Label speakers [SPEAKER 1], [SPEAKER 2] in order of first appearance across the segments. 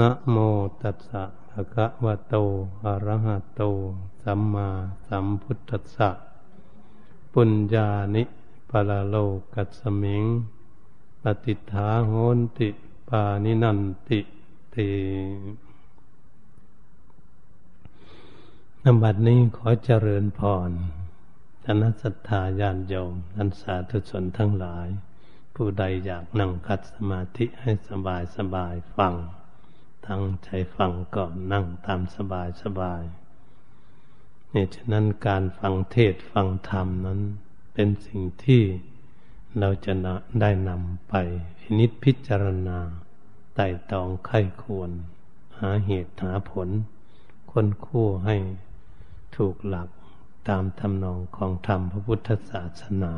[SPEAKER 1] นะโมตัสสะภะคะวะโตอะระหะโต สัมมาสัมพุทธัสสะ ปุญญานิปะละโลกัสมิง ปฏิฐาโหนติปานินันติเตนบัดนี้ขอเจริญพรคณะสัทธาญาณโยมนันสาธุชนทั้งหลาย ผู้ใดอยากนั่งคัดสมาธิให้สบายสบายฟัง ตั้งใจฟังก่อนนั่งตามสบายสบายเนี่ยฉะนั้นการฟังเทศฟังธรรมนั้น เป็นสิ่งที่เราจะได้นำไปพินิจพิจารณาไต่ตองไข้ควร หาเหตุหาผลคนคู่ให้ถูกหลักตามทำนองของธรรมพระพุทธศาสนา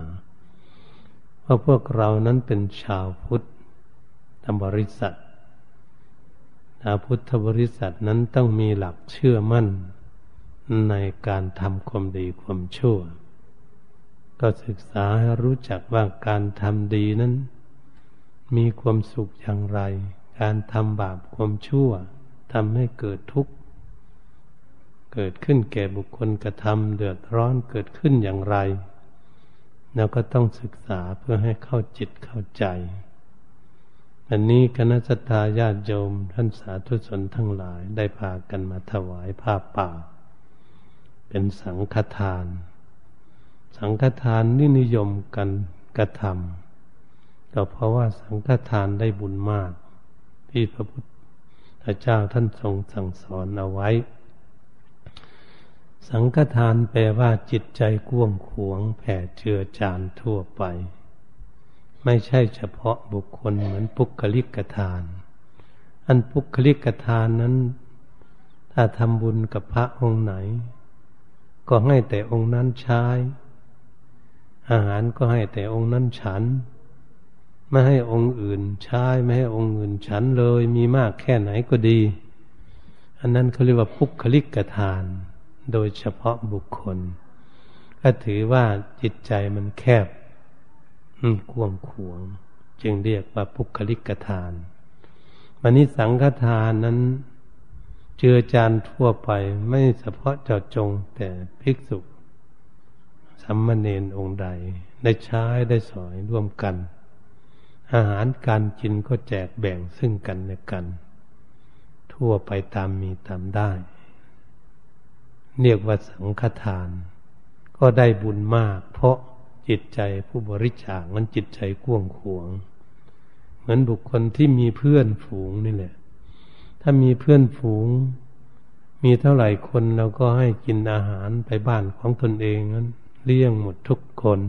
[SPEAKER 1] เพราะพวกเรานั้นเป็นชาวพุทธธรรมบริษัท พุทธบริษัทนั้นต้องมีหลักเชื่อมั่นในการทำความดีความชั่ว ก็ศึกษาให้รู้จักว่าการทำดีนั้น มีความสุขอย่างไร การทำบาปความชั่วทำให้เกิดทุกข์ เกิดขึ้นแก่บุคคลกระทำเดือดร้อนเกิดขึ้นอย่างไรเราก็ต้องศึกษาเพื่อให้เข้าจิตเข้าใจ อันนี้คณะสัตยาญาติโยมท่านสาธุชนทั้งหลายได้พากันมาถวายผ้าป่า เป็นสังฆทาน สังฆทานนี่นิยมกันกระทำก็เพราะว่าสังฆทานได้บุญมาก ที่พระพุทธเจ้าท่านทรงสั่งสอนเอาไว้ สังฆทานแปลว่าจิตใจกว้างขวงแผ่เจือจานทั่วไป ไม่ใช่เฉพาะบุคคลเหมือนปุคลิกทาน อันปุคลิกทานนั้น ถ้าทำบุญกับพระองค์ไหน ก็ให้แต่องค์นั้นใช้ อาหารก็ให้แต่องค์นั้นฉัน ไม่ให้องค์อื่นใช้ ไม่ให้องค์อื่นฉันเลย มีมากแค่ไหนก็ดี อันนั้นเขาเรียกว่าปุคลิกทาน โดยเฉพาะบุคคล ก็ถือว่าจิตใจมันแคบ กวงขวงจึงเรียกว่าปุคลิกทานวันนี้สังฆทานนั้นเจือจานทั่วไปไม่เฉพาะเจาะจงแต่ภิกษุสัมมาเนนองค์ใด ได้ใช้ได้สอยร่วมกัน อาหารการกินก็แจกแบ่งซึ่งกันและกัน ทั่วไปตามมีตามได้ เรียกว่าสังฆทาน ก็ได้บุญมากเพราะ จิตใจผู้บริจาคมันจิตใจกว้างขวงเหมือนบุคคลที่มีเพื่อนฝูงนี่แหละ ถ้ามีเพื่อนฝูง มีเท่าไหร่คนเราก็ให้กินอาหารไปบ้านของตนเองนั้นเลี้ยงหมดทุกคน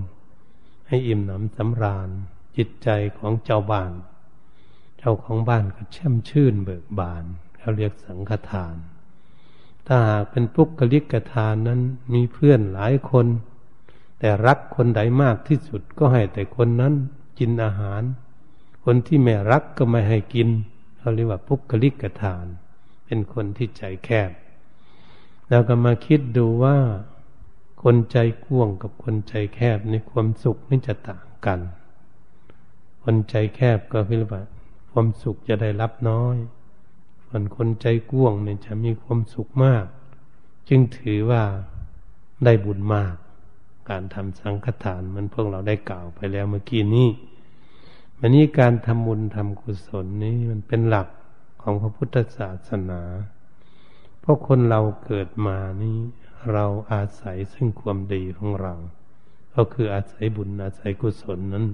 [SPEAKER 1] ให้อิ่มหนำสำราญ จิตใจของเจ้าบ้าน เจ้าของบ้านก็แช่มชื่นเบิกบานเขาเรียกสังฆทาน ถ้าหากเป็นปุกกลิกทานนั้นมีเพื่อนหลายคน แต่รักคนใดมากที่สุดก็ให้แต่คนนั้นกินอาหาร คนที่ไม่รักก็ไม่ให้กินเขาเรียกว่าปุกกลิกทาน เป็นคนที่ใจแคบเราก็มาคิดดูว่า คนใจกว้างกับคนใจแคบในความสุขนี่จะต่างกัน คนใจแคบก็คือว่าความสุขจะได้รับน้อย ส่วนคนใจกว้างเนี่ยจะมีความสุขมาก จึงถือว่าได้บุญมาก การทำสังฆทานมันพวกเราได้กล่าวไปแล้วเมื่อกี้นี้วันนี้การทำบุญทำกุศลนี้มันเป็นหลักของพระพุทธศาสนา เพราะคนเราเกิดมานี้เราอาศัยซึ่งความดีของเรา ก็คืออาศัยบุญอาศัยกุศลนั้น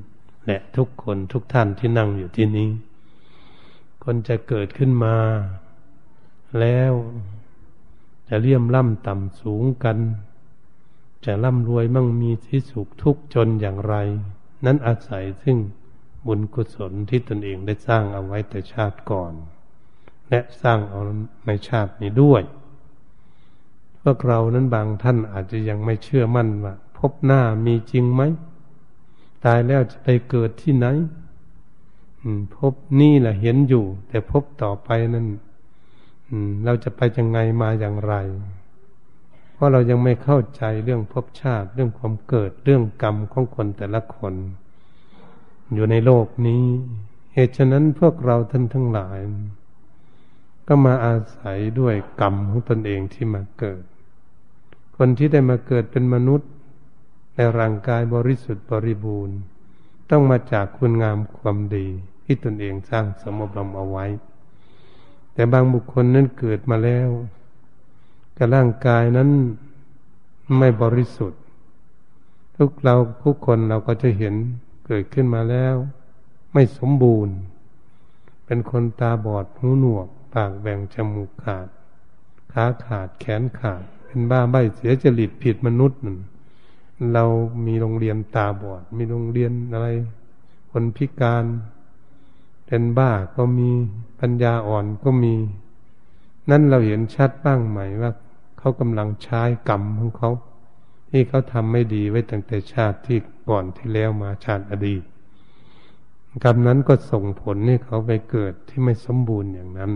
[SPEAKER 1] และทุกคนทุกท่านที่นั่งอยู่ที่นี้ คนจะเกิดขึ้นมา แล้วจะเลี่ยมล่ำต่ำสูงกัน จะร่ำรวยมั่งมีที่สุขทุกจนอย่างไร นั้นอาศัยซึ่งบุญกุศลที่ตนเองได้สร้างเอาไว้แต่ชาติก่อน และสร้างเอาในชาตินี้ด้วย พวกเรานั้นบางท่านอาจจะยังไม่เชื่อมั่นว่าพบหน้ามีจริงไหม ตายแล้วจะไปเกิดที่ไหนพบนี่แหละเห็นอยู่ แต่พบต่อไปนั้นเราจะไปยังไงมาอย่างไร ราะเรายังไม่เข้าใจเรื่องภพชาติ เรื่องความเกิดเรื่องกรรมของคนแต่ละคน อยู่ในโลกนี้ เหตุฉะนั้นพวกเราท่านทั้งหลาย ก็มาอาศัยด้วยกรรมของตนเองที่มาเกิด คนที่ได้มาเกิดเป็นมนุษย์ ในร่างกายบริสุทธิ์บริบูรณ์ ต้องมาจากคุณงามความดีที่ตนเองสร้างสมบรมเอาไว้ แต่บางบุคคลนั้นเกิดมาแล้ว กับร่างกายนั้นไม่บริสุทธิ์ ทุกเราทุกคนเราก็จะเห็นเกิดขึ้นมาแล้ว ไม่สมบูรณ์ เป็นคนตาบอดหูหนวก ปากแบ่งจมูกขาด ขาขาดแขนขาด เป็นบ้าใบเสียจริตผิดมนุษย์นั่นเรามีโรงเรียนตาบอด มีโรงเรียนอะไร คนพิการ เป็นบ้าก็มีปัญญาอ่อนก็มี นั่นเราเห็นชัดบ้างไหมว่า เขากำลังใช้กรรมของเขา ที่เขาทำไม่ดีไว้ตั้งแต่ชาติที่ก่อนที่แล้วมาชาติอดีตกรรมนั้นก็ส่งผลให้เขาไปเกิดที่ไม่สมบูรณ์อย่างนั้น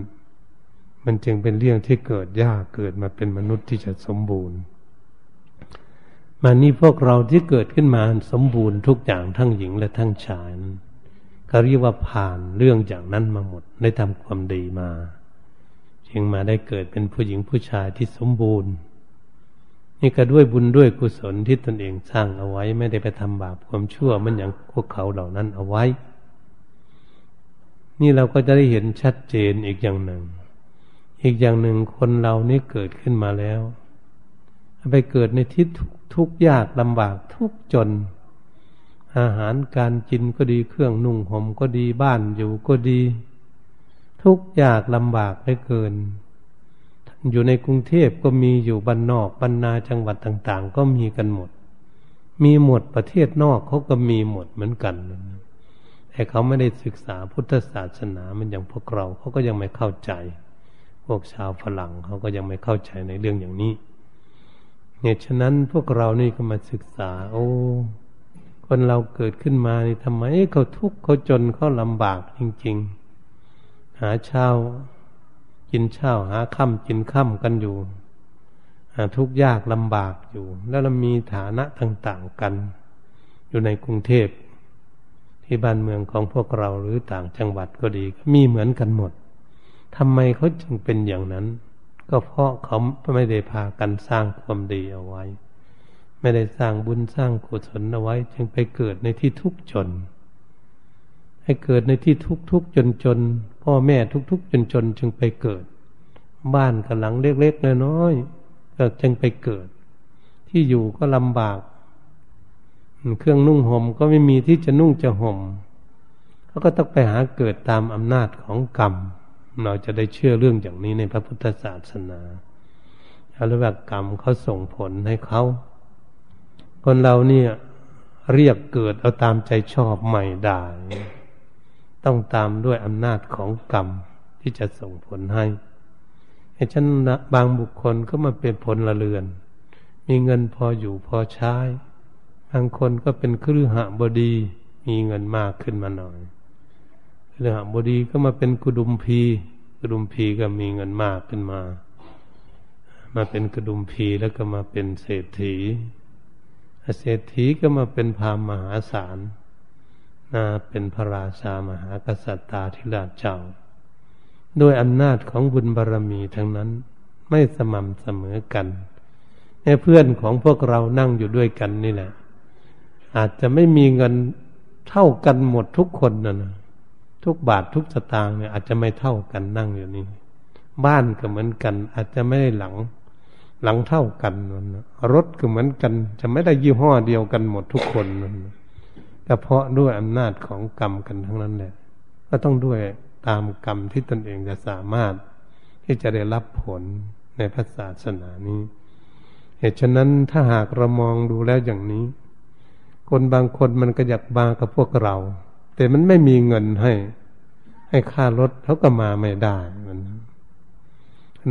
[SPEAKER 1] มันจึงเป็นเรื่องที่เกิดยากเกิดมาเป็นมนุษย์ที่จะสมบูรณ์มานี่พวกเราที่เกิดขึ้นมาสมบูรณ์ทุกอย่างทั้งหญิงและทั้งชายเขาเรียกว่าผ่านเรื่องอย่างนั้นมาหมดได้ทำความดีมา จึงมาได้เกิดเป็นผู้หญิงผู้ชายที่สมบูรณ์ นี่ก็ด้วยบุญด้วยกุศลที่ตนเองสร้างเอาไว้ ไม่ได้ไปทำบาปความชั่วมันอย่างพวกเขาเหล่านั้นเอาไว้ นี่เราก็จะได้เห็นชัดเจนอีกอย่างหนึ่ง อีกอย่างหนึ่งคนเรานี่เกิดขึ้นมาแล้ว ไปเกิดในที่ทุกข์ยากลำบากทุกจน อาหารการกินก็ดีเครื่องนุ่งห่มก็ดีบ้านอยู่ก็ดี ทุกยากลำบากเหลือเกิน อยู่ในกรุงเทพก็มีอยู่บ้านนอกบรรนาจังหวัดต่าง ๆ ก็มีกันหมด มีหมดประเทศนอกเขาก็มีหมดเหมือนกันแต่เขาไม่ได้ศึกษาพุทธศาสนามันอย่างพวกเราเขาก็ยังไม่เข้าใจ พวกชาวฝรั่งเขาก็ยังไม่เข้าใจในเรื่องอย่างนี้เนี่ยฉะนั้นพวกเรานี่ก็มาศึกษา โอ้ คนเราเกิดขึ้นมานี่ทำไมเขาทุกข์เขาจนเขาลำบากจริง ๆ หาเช้า กินเช้า หาค่ำกินค่ำกันอยู่ทุกยากลำบากอยู่ แล้วเรามีฐานะต่างๆกัน อยู่ในกรุงเทพที่บ้านเมืองของพวกเราหรือต่างจังหวัดก็ดี มีเหมือนกันหมดทำไมเขาจึงเป็นอย่างนั้น ก็เพราะเขาไม่ได้พากันสร้างความดีเอาไว้ ไม่ได้สร้างบุญสร้างกุศลเอาไว้ จึงไปเกิดในที่ทุกข์จน ให้เกิดในที่ทุกทุกจนจน พ่อแม่ทุกทุกจนจนจึงไปเกิด บ้านกับหลังเล็กๆน้อยๆก็จึงไปเกิด ที่อยู่ก็ลำบาก เครื่องนุ่งห่มก็ไม่มีที่จะนุ่งจะห่มเขาก็ต้องไปหาเกิดตามอำนาจของกรรม เราจะได้เชื่อเรื่องอย่างนี้ในพระพุทธศาสนาเอาเรียกว่ากรรมเขาส่งผลให้เขา คนเราเนี่ยเรียกเกิดเอาตามใจชอบใหม่ได้ ต้องตามด้วยอำนาจของกรรมที่จะส่งผลให้ให้ฉันนะบางบุคคลก็มาเป็นผลละเรือน มีเงินพออยู่พอใช้ บางคนก็เป็นครือหบดี มีเงินมากขึ้นมาหน่อยครือหบดีก็มาเป็นกุดุมพีกุดุมพีก็มีเงินมากขึ้นมา มาเป็นกระดุมพีแล้วก็มาเป็นเศรษฐีเศรษฐีก็มาเป็นพามมหาศาล เป็นพระราชามหากษัตริย์ตาธิราชเจ้า ด้วยอำนาจของบุญบารรมีทั้งนั้นไม่สม่ำเสมอกันในเพื่อนของพวกเรานั่งอยู่ด้วยกันนี่แหละ อาจจะไม่มีเงินเท่ากันหมดทุกคนนะนะทุกบาททุกสตางค์เนี่ยอาจจะไม่เท่ากันนั่งอยู่นี่บ้านก็เหมือนกัน อาจจะไม่ได้หลังหลังเท่ากันนะรถก็เหมือนกัน จะไม่ได้ยี่ห้อเดียวกันหมดทุกคนนะ ก็เพราะด้วยอำนาจของกรรมกันทั้งนั้นแหละก็ต้องด้วยตามกรรมที่ตนเองจะสามารถที่จะได้รับผลในพระศาสนานี้ เหตุฉะนั้นถ้าหากเรามองดูแล้วอย่างนี้ คนบางคนมันก็อยากมากับพวกเรา แต่มันไม่มีเงินให้ ให้ค่ารถเขาก็มาไม่ได้มัน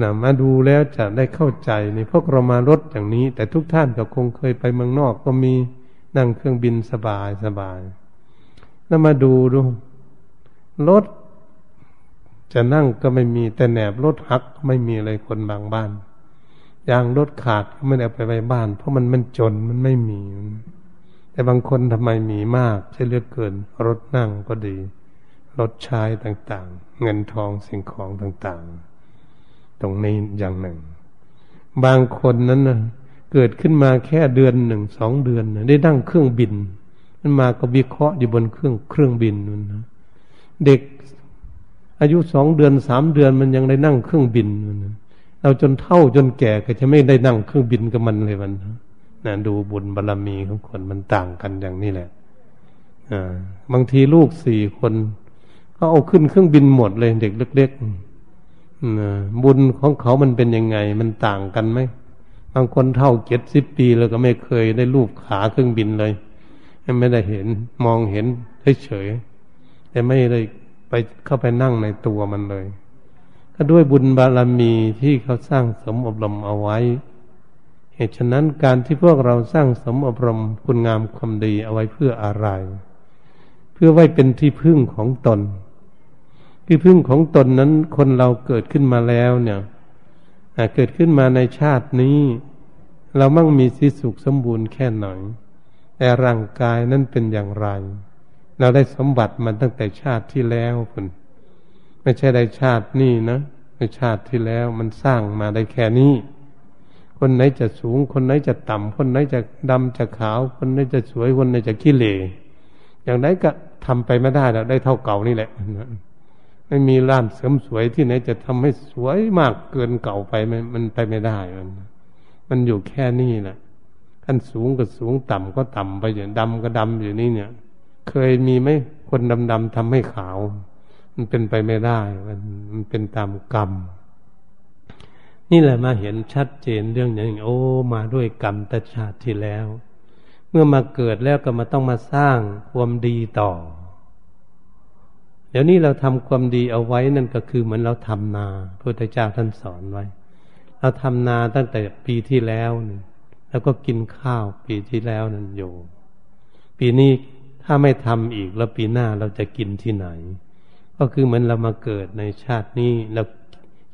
[SPEAKER 1] นะมาดูแล้วจะได้เข้าใจในพวกเรามารถอย่างนี้ แต่ทุกท่านก็คงเคยไปเมืองนอกก็มี นั่งเครื่องบินสบายสบาย แล้วมาดูดูรถจะนั่งก็ไม่มีแต่แหนบรถหักไม่มีเลยคนบางบ้านยางรถขาดก็ไม่ได้เอาไปไว้บ้าน เพราะมันมันจนมันไม่มี แต่บางคนทำไมมีมากใช่เลือกเกิน รถนั่งก็ดี รถใช้ต่างๆ เงินทองสิ่งของต่างๆ ตรงนี้อย่างหนึ่ง บางคนนั้นนะ เกิดขึ้นมาแค่เดือนหนึ่งสองเดือนนะได้นั่งเครื่องบิน มันมาก็วิเคราะห์อยู่บนเครื่องเครื่องบินนั่นนะเด็กอายุสองเดือนสามเดือนมันยังได้นั่งเครื่องบินนะเราจนเท่าจนแก่ก็จะไม่ได้นั่งเครื่องบินกับมันเลยมันนะดูบุญบารรมีของคนมันต่างกันอย่างนี้แหละอ่าบางทีลูกสี่คนก็เอาขึ้นเครื่องบินหมดเลยเด็กเล็กๆบุญของเขามันเป็นยังไง มันต่างกันไหม บางคนเท่าเจ็ดสิบปีแล้วก็ไม่เคยได้รูปขาเครื่องบินเลย ไม่ได้เห็นมองเห็นเฉยๆแต่ไม่ได้ไปเข้าไปนั่งในตัวมันเลย ก็ด้วยบุญบารมีที่เขาสร้างสมอบรมเอาไว้ เหตุฉะนั้นการที่พวกเราสร้างสมอบรมคุณงามความดีเอาไว้เพื่ออะไร เพื่อไว้เป็นที่พึ่งของตน ที่พึ่งของตนนั้นคนเราเกิดขึ้นมาแล้วเนี่ยเกิดขึ้นมาในชาตินี้ เรามั่งมีสิสุขสมบูรณ์แค่ไหน แต่ร่างกายนั้นเป็นอย่างไร เราได้สมบัติมาตั้งแต่ชาติที่แล้วคุณไม่ใช่ได้ชาตินี้นะในชาติที่แล้วมันสร้างมาได้แค่นี้ คนไหนจะสูง คนไหนจะต่ำ คนไหนจะดำจะขาว คนไหนจะสวย คนไหนจะขี้เหร่อย่างไรก็ทำไปไม่ได้แล้วได้เท่าเก่านี่แหละไม่มีร้านเสริมสวยที่ไหนจะทำให้สวยมากเกินเก่าไปมันมันไปไม่ได้มัน มันอยู่แค่นี้แหละขั้นสูงก็สูงต่ำก็ต่ำไปอย่างดำก็ดำอยู่นี่เนี่ย เคยมีไหมคนดำๆทำให้ขาว มันเป็นไปไม่ได้ มันมันเป็นตามกรรม นี่แหละมาเห็นชัดเจนเรื่องอย่างโอ้ มาด้วยกรรมตชาติที่แล้ว เมื่อมาเกิดแล้วก็มาต้องมาสร้างความดีต่อ เดี๋ยวนี้เราทำความดีเอาไว้นั่นก็คือเหมือนเราทำนาพระพุทธเจ้าท่านสอนไว้ เราทำนาตั้งแต่ปีที่แล้วนี่แล้วก็กินข้าวปีที่แล้วนั่นอยู่ ปีนี้ถ้าไม่ทำอีกแล้วปีหน้าเราจะกินที่ไหน ก็คือเหมือนเรามาเกิดในชาตินี้เรา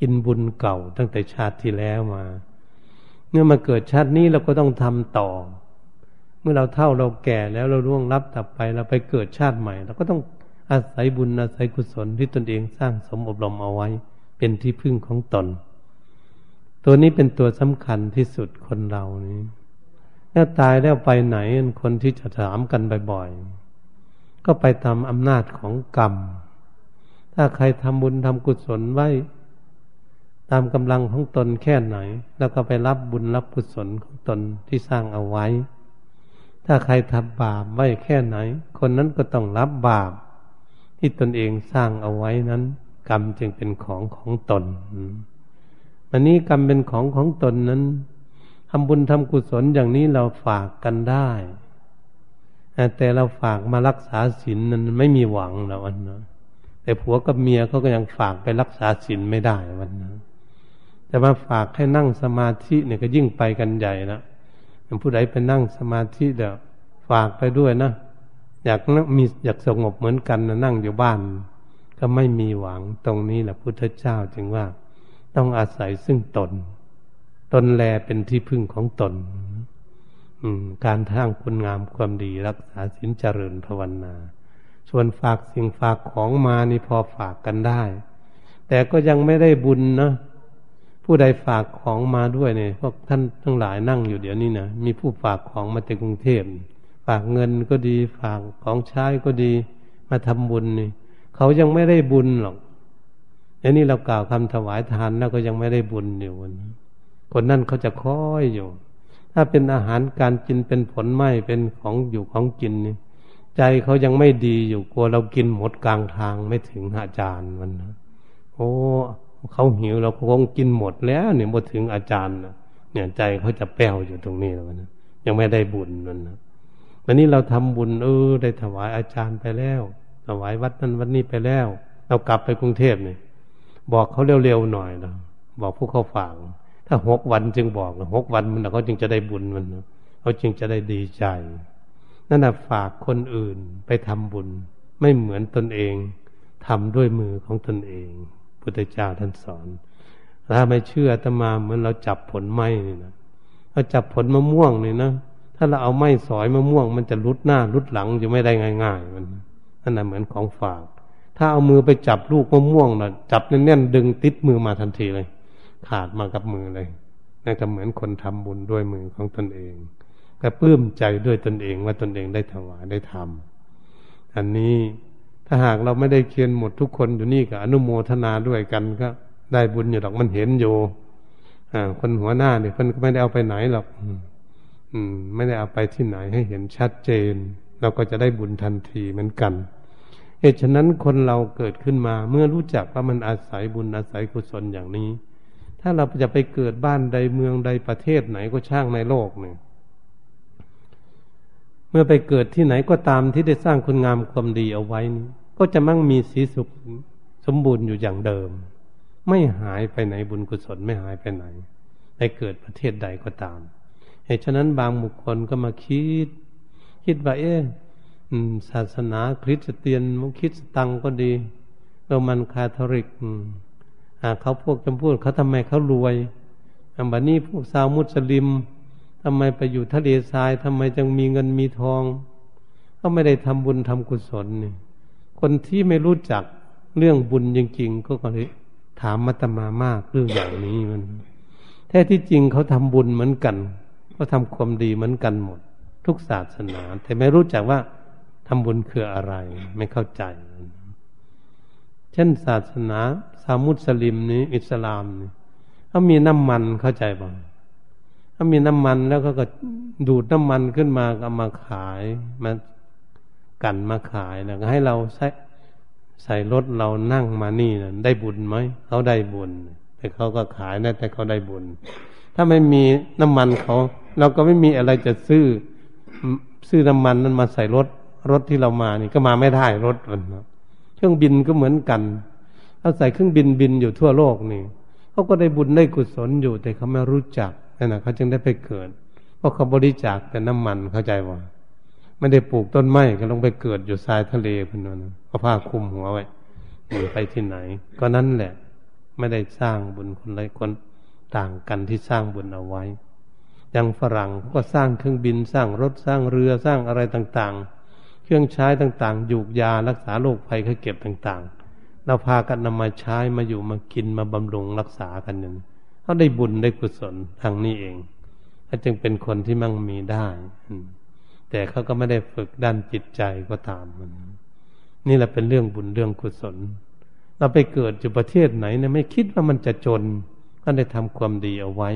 [SPEAKER 1] กินบุญเก่าตั้งแต่ชาติที่แล้วมา เมื่อมาเกิดชาตินี้เราก็ต้องทำต่อ เมื่อเราเท่าเราแก่แล้วเราล่วงรับตับไป เราไปเกิดชาติใหม่เราก็ต้องอาศัยบุญอาศัยกุศลที่ตนเองสร้างสมอบรมเอาไว้ เป็นที่พึ่งของตน ตัวนี้เป็นตัวสำคัญที่สุดคนเรานี้ถ้าตายแล้วไปไหนคนที่จะถามกันบ่อยๆ ก็ไปทำอำนาจของกรรม ถ้าใครทำบุญทำกุศลไว้ตามกำลังของตนแค่ไหน แล้วก็ไปรับบุญรับกุศลของตนที่สร้างเอาไว้ ถ้าใครทำบาปไว้แค่ไหน คนนั้นก็ต้องรับบาปที่ตนเองสร้างเอาไว้นั้น กรรมจึงเป็นของของตน อันนี้กรรมเป็นของของตนนั้นทำบุญทำกุศลอย่างนี้เราฝากกันได้แต่เราฝากมารักษาศีลนั้นไม่มีหวังแล้ววันนะแต่ผัวกับเมียเขาก็ยังฝากไปรักษาศีลไม่ได้วันนะแต่มาฝากให้นั่งสมาธิเนี่ยก็ยิ่งไปกันใหญ่นะผู้ใดไปนั่งสมาธิเดี๋ยวฝากไปด้วยนะอยากมีอยากสงบเหมือนกันนะนั่งอยู่บ้าน ก็ไม่มีหวังตรงนี้แหละพุทธเจ้าจึงว่า ต้องอาศัยซึ่งตน ตนแลเป็นที่พึ่งของตน การทางคุณงามความดีรักษาสินเจริญภาวนา ส่วนฝากสิ่งฝากของมานี่พอฝากกันได้ แต่ก็ยังไม่ได้บุญนะ ผู้ใดฝากของมาด้วยเนี่ยพวกท่านทั้งหลายนั่งอยู่เดี๋ยวนี้นะมีผู้ฝากของมาจากกรุงเทพฝากเงินก็ดีฝากของใช้ก็ดี มาทำบุญนี่เขายังไม่ได้บุญหรอก อย่างนี้เรากล่าวคำถวายทานแล้วก็ยังไม่ได้บุญอยู่คนนั่นเขาจะคอยอยู่ ถ้าเป็นอาหารการกินเป็นผลไม้เป็นของอยู่ของกินนี่ใจเขายังไม่ดีอยู่กลัวเรากินหมดกลางทางไม่ถึงอาจารย์มันนะโอ้เขาหิวเราคงกินหมดแล้วเนี่ยมดถึงอาจารย์นะเนี่ยใจเขาจะแป้วอยู่ตรงนี้แล้วนะยังไม่ได้บุญมันนะวันนี้เราทำบุญเออได้ถวายอาจารย์ไปแล้ว ถวายวัดนั้นวัดนี้ไปแล้ว เรากลับไปกรุงเทพเนี่ย บอกเขาเร็วๆหน่อยนะบอกพวกเขาฝากถ้าหกวันจึงบอกหกวันมันเขาจึงจะได้บุญมันเขาจึงจะได้ดีใจ นั่นแหะฝากคนอื่นไปทำบุญ ไม่เหมือนตนเองทำด้วยมือของตนเอง พุทธเจ้าท่านสอน ถ้าไม่เชื่อตมาเหมือนเราจับผลไม้นี่นะเราจับผลมะม่วงนี่นะถ้าเราเอาไม้สอยมะม่วง มันจะรุดหน้ารุดหลังจะไม่ได้ง่าย ๆ มันนั่นแหะเหมือนของฝาก ถ้าเอามือไปจับลูกมะม่วงนะจับแน่นๆดึงติดมือมาทันทีเลย ขาดมากับมือเลยนั่นก็เหมือนคนทำบุญด้วยมือของตนเองก็ปลื้มใจด้วยตนเองว่าตนเองได้ถวายได้ทำอันนี้ถ้าหากเราไม่ได้เคียนหมดทุกคนอยู่นี่ก็อนุโมทนาด้วยกันก็ได้บุญอยู่หรอกมันเห็นอยู่อ่าคนหัวหน้าเนี่ยเพิ่นก็ไม่ได้เอาไปไหนหรอกอืม ไม่ได้เอาไปที่ไหนให้เห็นชัดเจน เราก็จะได้บุญทันทีเหมือนกัน เหตุฉะนั้นคนเราเกิดขึ้นมา เมื่อรู้จักว่ามันอาศัยบุญอาศัยกุศลอย่างนี้ ถ้าเราจะไปเกิดบ้านใดเมืองใดประเทศไหนก็ช่างในโลกเนี่ยเมื่อไปเกิดที่ไหนก็ตามที่ได้สร้างคุณงามความดีเอาไว้นี้ก็จะมั่งมีสีสุขสมบูรณ์อยู่อย่างเดิม ไม่หายไปไหนบุญกุศลไม่หายไปไหนไปเกิดประเทศใดก็ตามเหตุฉะนั้นบางบุคคลก็มาคิด คิดว่าเอ๊ะ ศาสนาคริสเตียนมุคิดตังก็ดีโรมันคาทอลิกเขาพวกจำพูดเขาทำไมเขารวยอันบันนี้พวกซาวมุสลิมทำไมไปอยู่ทะเลทรายทำไมจึงมีเงินมีทองเขาไม่ได้ทำบุญทำกุศลนี่คนที่ไม่รู้จักเรื่องบุญจริงๆก็ก็เลยถามมาตมามากเรื่องอย่างนี้มันแท้ที่จริงเขาทำบุญเหมือนกันเขาทำความดีเหมือนกันหมด ทุกศาสนา แต่ไม่รู้จักว่าำบุญคืออะไร ไม่เข้าใจ เช่นศาสนาสามุสลิมนี้อิสลามนี่เขามีน้ำมันเข้าใจบ้างเขามีน้ำมันแล้วก็ก็ดูดน้ำมันขึ้นมาก็มาขายมากันมาขายแล้วก็ให้เราใส่ใส่รถเรานั่งมานี่นะได้บุญไหมเขาได้บุญ แต่เขาก็ขายนะแต่เขาได้บุญ ถ้าไม่มีน้ำมันเขา เราก็ไม่มีอะไรจะซื้อซื้อน้ำมันนั้นมาใส่รถ รถที่เรามานี่ก็มาไม่ได้รถมันเครื่องบินก็เหมือนกันเขาใส่เครื่องบินบินอยู่ทั่วโลกนี่เขาก็ได้บุญได้กุศลอยู่แต่เขาไม่รู้จักนั่นนะเขาจึงได้ไปเกิด เพราะเขาบริจาคแต่น้ำมันเข้าใจว่าไม่ได้ปลูกต้นไม้ก็ลงไปเกิดอยู่ทรายทะเลพันนันเอาผ้าคลุมหัวไว้ไปที่ไหน ก็นั่นแหละ ไม่ได้สร้างบุญคนไรคนต่างกันที่สร้างบุญเอาไว้อย่างฝรั่งเขาก็สร้างเครื่องบินสร้างรถสร้างเรือสร้างอะไรต่าง ๆ เครื่องใช้ต่างๆยูกยารักษาโรคภัยไข้เก็บต่างๆ เราพากันนำมาใช้มาอยู่มากินมาบำรุงรักษากันอย่างเขาได้บุญได้กุศลทางนี้เองเขาจึงเป็นคนที่มั่งมีได้แต่เขาก็ไม่ได้ฝึกด้านจิตใจก็ตามมัน นี่แหละเป็นเรื่องบุญเรื่องกุศล เราไปเกิดอยู่ประเทศไหนเนี่ยไม่คิดว่ามันจะจนก็ได้ทำความดีเอาไว้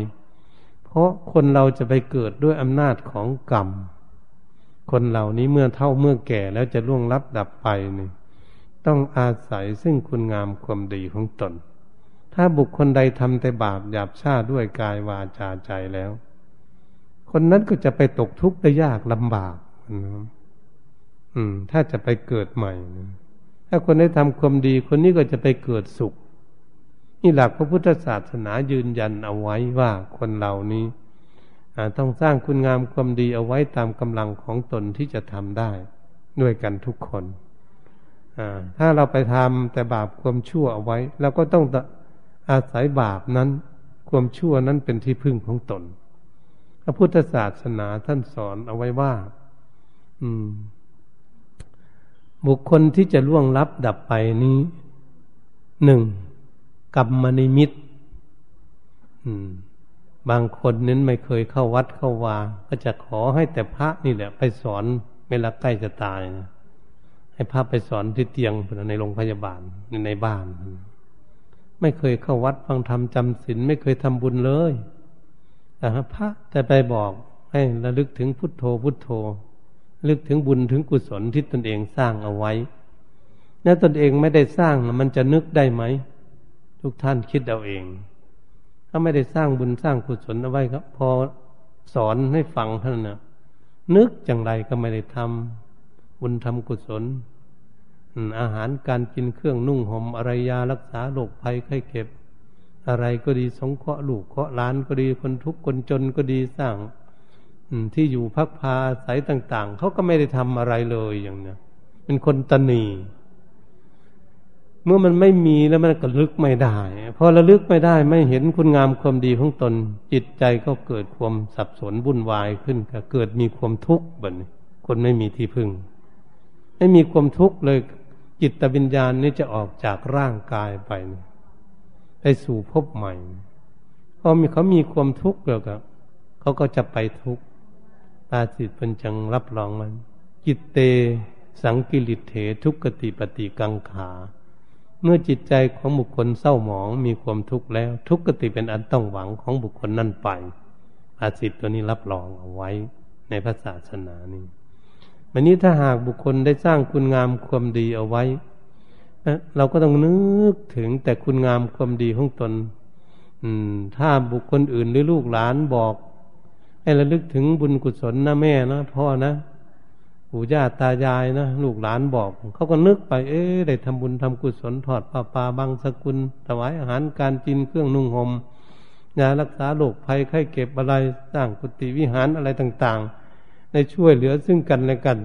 [SPEAKER 1] เพราะคนเราจะไปเกิดด้วยอำนาจของกรรม คนเหล่านี้เมื่อเท่าเมื่อแก่แล้วจะล่วงลับดับไปนี่ต้องอาศัยซึ่งคุณงามความดีของตน ถ้าบุคคลใดทำแต่บาปหยาบช้าด้วยกายวาจาใจแล้ว คนนั้นก็จะไปตกทุกข์ได้ยากลำบากนะอืม ถ้าจะไปเกิดใหม่นะถ้าคนได้ทำความดีคนนี้ก็จะไปเกิดสุข นี่หลักพระพุทธศาสนายืนยันเอาไว้ว่าคนเหล่านี้ ต้องสร้างคุณงามความดีเอาไว้ตามกำลังของตนที่จะทำได้ด้วยกันทุกคนถ้าเราไปทำแต่บาปความชั่วเอาไว้เราก็ต้องอาศัยบาปนั้น ความชั่วนั้นเป็นที่พึ่งของตน พระพุทธศาสนาท่านสอนเอาไว้ว่าบุคคลที่จะล่วงลับดับไปนี้หนึ่งกรรมนิมิต บางคนนั้นไม่เคยเข้าวัดเข้าวา ก็จะขอให้แต่พระนี่แหละ ไปสอนเวลาใกล้จะตายนะให้พระไปสอนที่เตียงในโรงพยาบาลในบ้าน ไม่เคยเข้าวัดฟังธรรมจำศีลไม่เคยทำบุญเลยแต่พระจะไปบอกให้ระลึกถึงพุทโธพุทโธลึกถึงบุญถึงกุศลที่ตนเองสร้างเอาไว้แล้วตนเองไม่ได้สร้างมันจะนึกได้ไหม ทุกท่านคิดเอาเอง ถ้าไม่ได้สร้างบุญสร้างกุศลเอาไว้ครับ พอสอนให้ฟังเท่านนะนึกจังไรก็ไม่ได้ทำบุญทำกุศลอาหารการกินเครื่องนุ่งห่มอะไรยารักษาโรคภัยไข้เจ็บ อะไรก็ดีสงเคราะห์ลูกเคราะห์ล้านก็ดีคนทุกข์คนจนก็ดีสร้างที่อยู่พักพาสายต่าง ๆเขาก็ไม่ได้ทำอะไรเลยอย่างนี้เป็นคนตนี เมื่อมันไม่มีแล้วมันก็ลึกไม่ได้ พอระลึกไม่ได้ไม่เห็นคุณงามความดีของตน จิตใจก็เกิดความสับสนวุ่นวายขึ้นก็เกิดมีความทุกข์แบบนี้คนไม่มีที่พึ่ง ไม่มีความทุกข์เลยจิตวิญญาณนี้จะออกจากร่างกายไป ไปสู่พบใหม่พอมีเขามีความทุกข์แล้วก็เขาก็จะไปทุกข์ตาสิทธิ์เป็นจังรับรองมันจิตเต สังกิริเถทุกขติปฏิกังขา เมื่อจิตใจของบุคคลเศร้าหมองมีความทุกข์แล้ว ทุกขติเป็นอันต้องหวังของบุคคลนั่นไปอาสิทธิ์ตัวนี้รับรองเอาไว้ในพระศาสนานี้วันนี้ถ้าหากบุคคลได้สร้างคุณงามความดีเอาไว้ เราก็ต้องนึกถึงแต่คุณงามความดีของตนถ้าบุคคลอื่นหรือลูกหลานบอก ให้ระลึกถึงบุญกุศลนะแม่นะพ่อนะ ปู่ย่าตายายนะลูกหลานบอก เขาก็นึกไป เอ๊ได้ทำบุญทำกุศลถอดผ้าป่าบางสกุลถวายอาหารการกินเครื่องนุ่งหม่มยารักษาโรคภัยไข้เก็บอะไรสร้างกุฏิวิหารอะไรต่างๆ ในช่วยเหลือซึ่งกันและกัน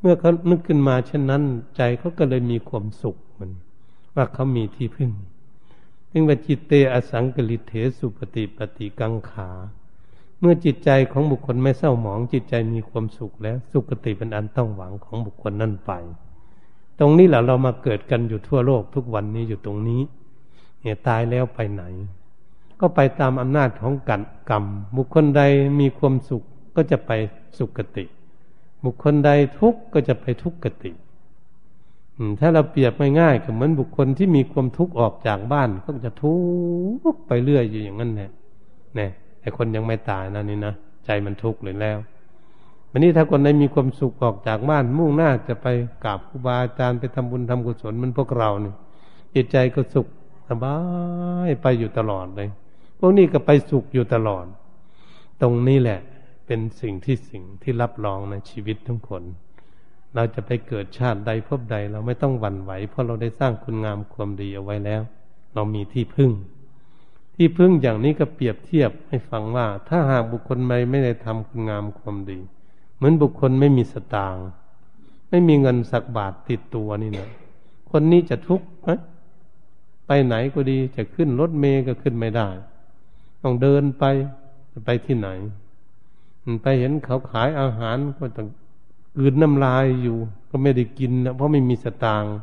[SPEAKER 1] เมื่อเขานึกขึ้นมาเช่นนั้น ใจเขาก็เลยมีความสุขมัน ว่าเขามีที่พึ่งจึงว่าจิตเตอสังกฤิเถสุปฏิปฏิกังขา เมื่อจิตใจของบุคคลไม่เศร้าหมอง จิตใจมีความสุขแล้ว สุขติเป็นอันต้องหวังของบุคคลนั่นไป ตรงนี้แหละเรามาเกิดกันอยู่ทั่วโลกทุกวันนี้อยู่ตรงนี้เนี่ยตายแล้วไปไหน ก็ไปตามอำนาจของกันกรรม บุคคลใดมีความสุขก็จะไปสุขติ บุคคลใดทุกข์ก็จะไปทุกขติถ้าเราเปรียบง่ายๆก็เหมือนบุคคลที่มีความทุกข์ออกจากบ้าน ก็จะทุกข์ไปเรื่อยอยู่อย่างนั้นแหละเนี่ย ไอ้คนยังไม่ตายนะนี่นะใจมันทุกข์เลยแล้ววันนี้ถ้าคนใดมีความสุขออกจากบ้านมุ่งหน้าจะไปกราบครูบาอาจารย์ไปทำบุญทำกุศลมันพวกเราเนี่ยจิตใจก็สุขสบายไปอยู่ตลอดเลย พวกนี้ก็ไปสุขอยู่ตลอด ตรงนี้แหละเป็นสิ่งที่สิ่งที่รับรองในชีวิตทุกคน เราจะไปเกิดชาติใดพบใด เราไม่ต้องหวั่นไหว เพราะเราได้สร้างคุณงามความดีเอาไว้แล้ว เรามีที่พึ่ง ที่พึ่งอย่างนี้ก็เปรียบเทียบให้ฟังว่า ถ้าหากบุคคลไม่ไม่ได้ทำคุณงามความดี เหมือนบุคคลไม่มีสตางค์ไม่มีเงินสักบาทติดตัวนี่นะคนนี้จะทุกข์ไหมไปไหนก็ดีจะขึ้นรถเมย์ก็ขึ้นไม่ได้ ต้องเดินไปไปที่ไหน ไปเห็นเขาขายอาหารก็ต้องอืนน้ำลายอยู่ ก็ไม่ได้กินนะเพราะไม่มีสตางค์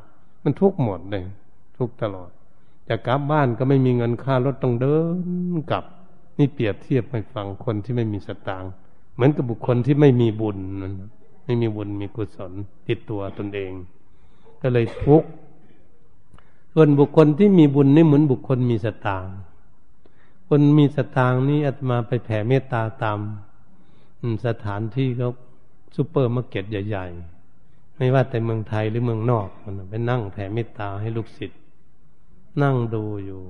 [SPEAKER 1] มันทุกข์หมดเลยทุกตลอด จะกลับบ้านก็ไม่มีเงินค่ารถต้องเดินกลับ นี่เปรียบเทียบให้ฟังคนที่ไม่มีสตางค์เหมือนกับบุคคลที่ไม่มีบุญไม่มีบุญมีกุศลติดตัวตนเอง ก็เลยทุกข์ส่วนบุคคลที่มีบุญนี่เหมือนบุคคลมีสตางค์คนมีสตางค์นี่อาตมาไปแผ่เมตตาตามสถานที่เขาซูเปอร์มาร์เก็ตใหญ่ ๆ ไม่ว่าแต่เมืองไทยหรือเมืองนอกมันไปนั่งแผ่เมตตาให้ลูกศิษย์ นั่งดูอยู่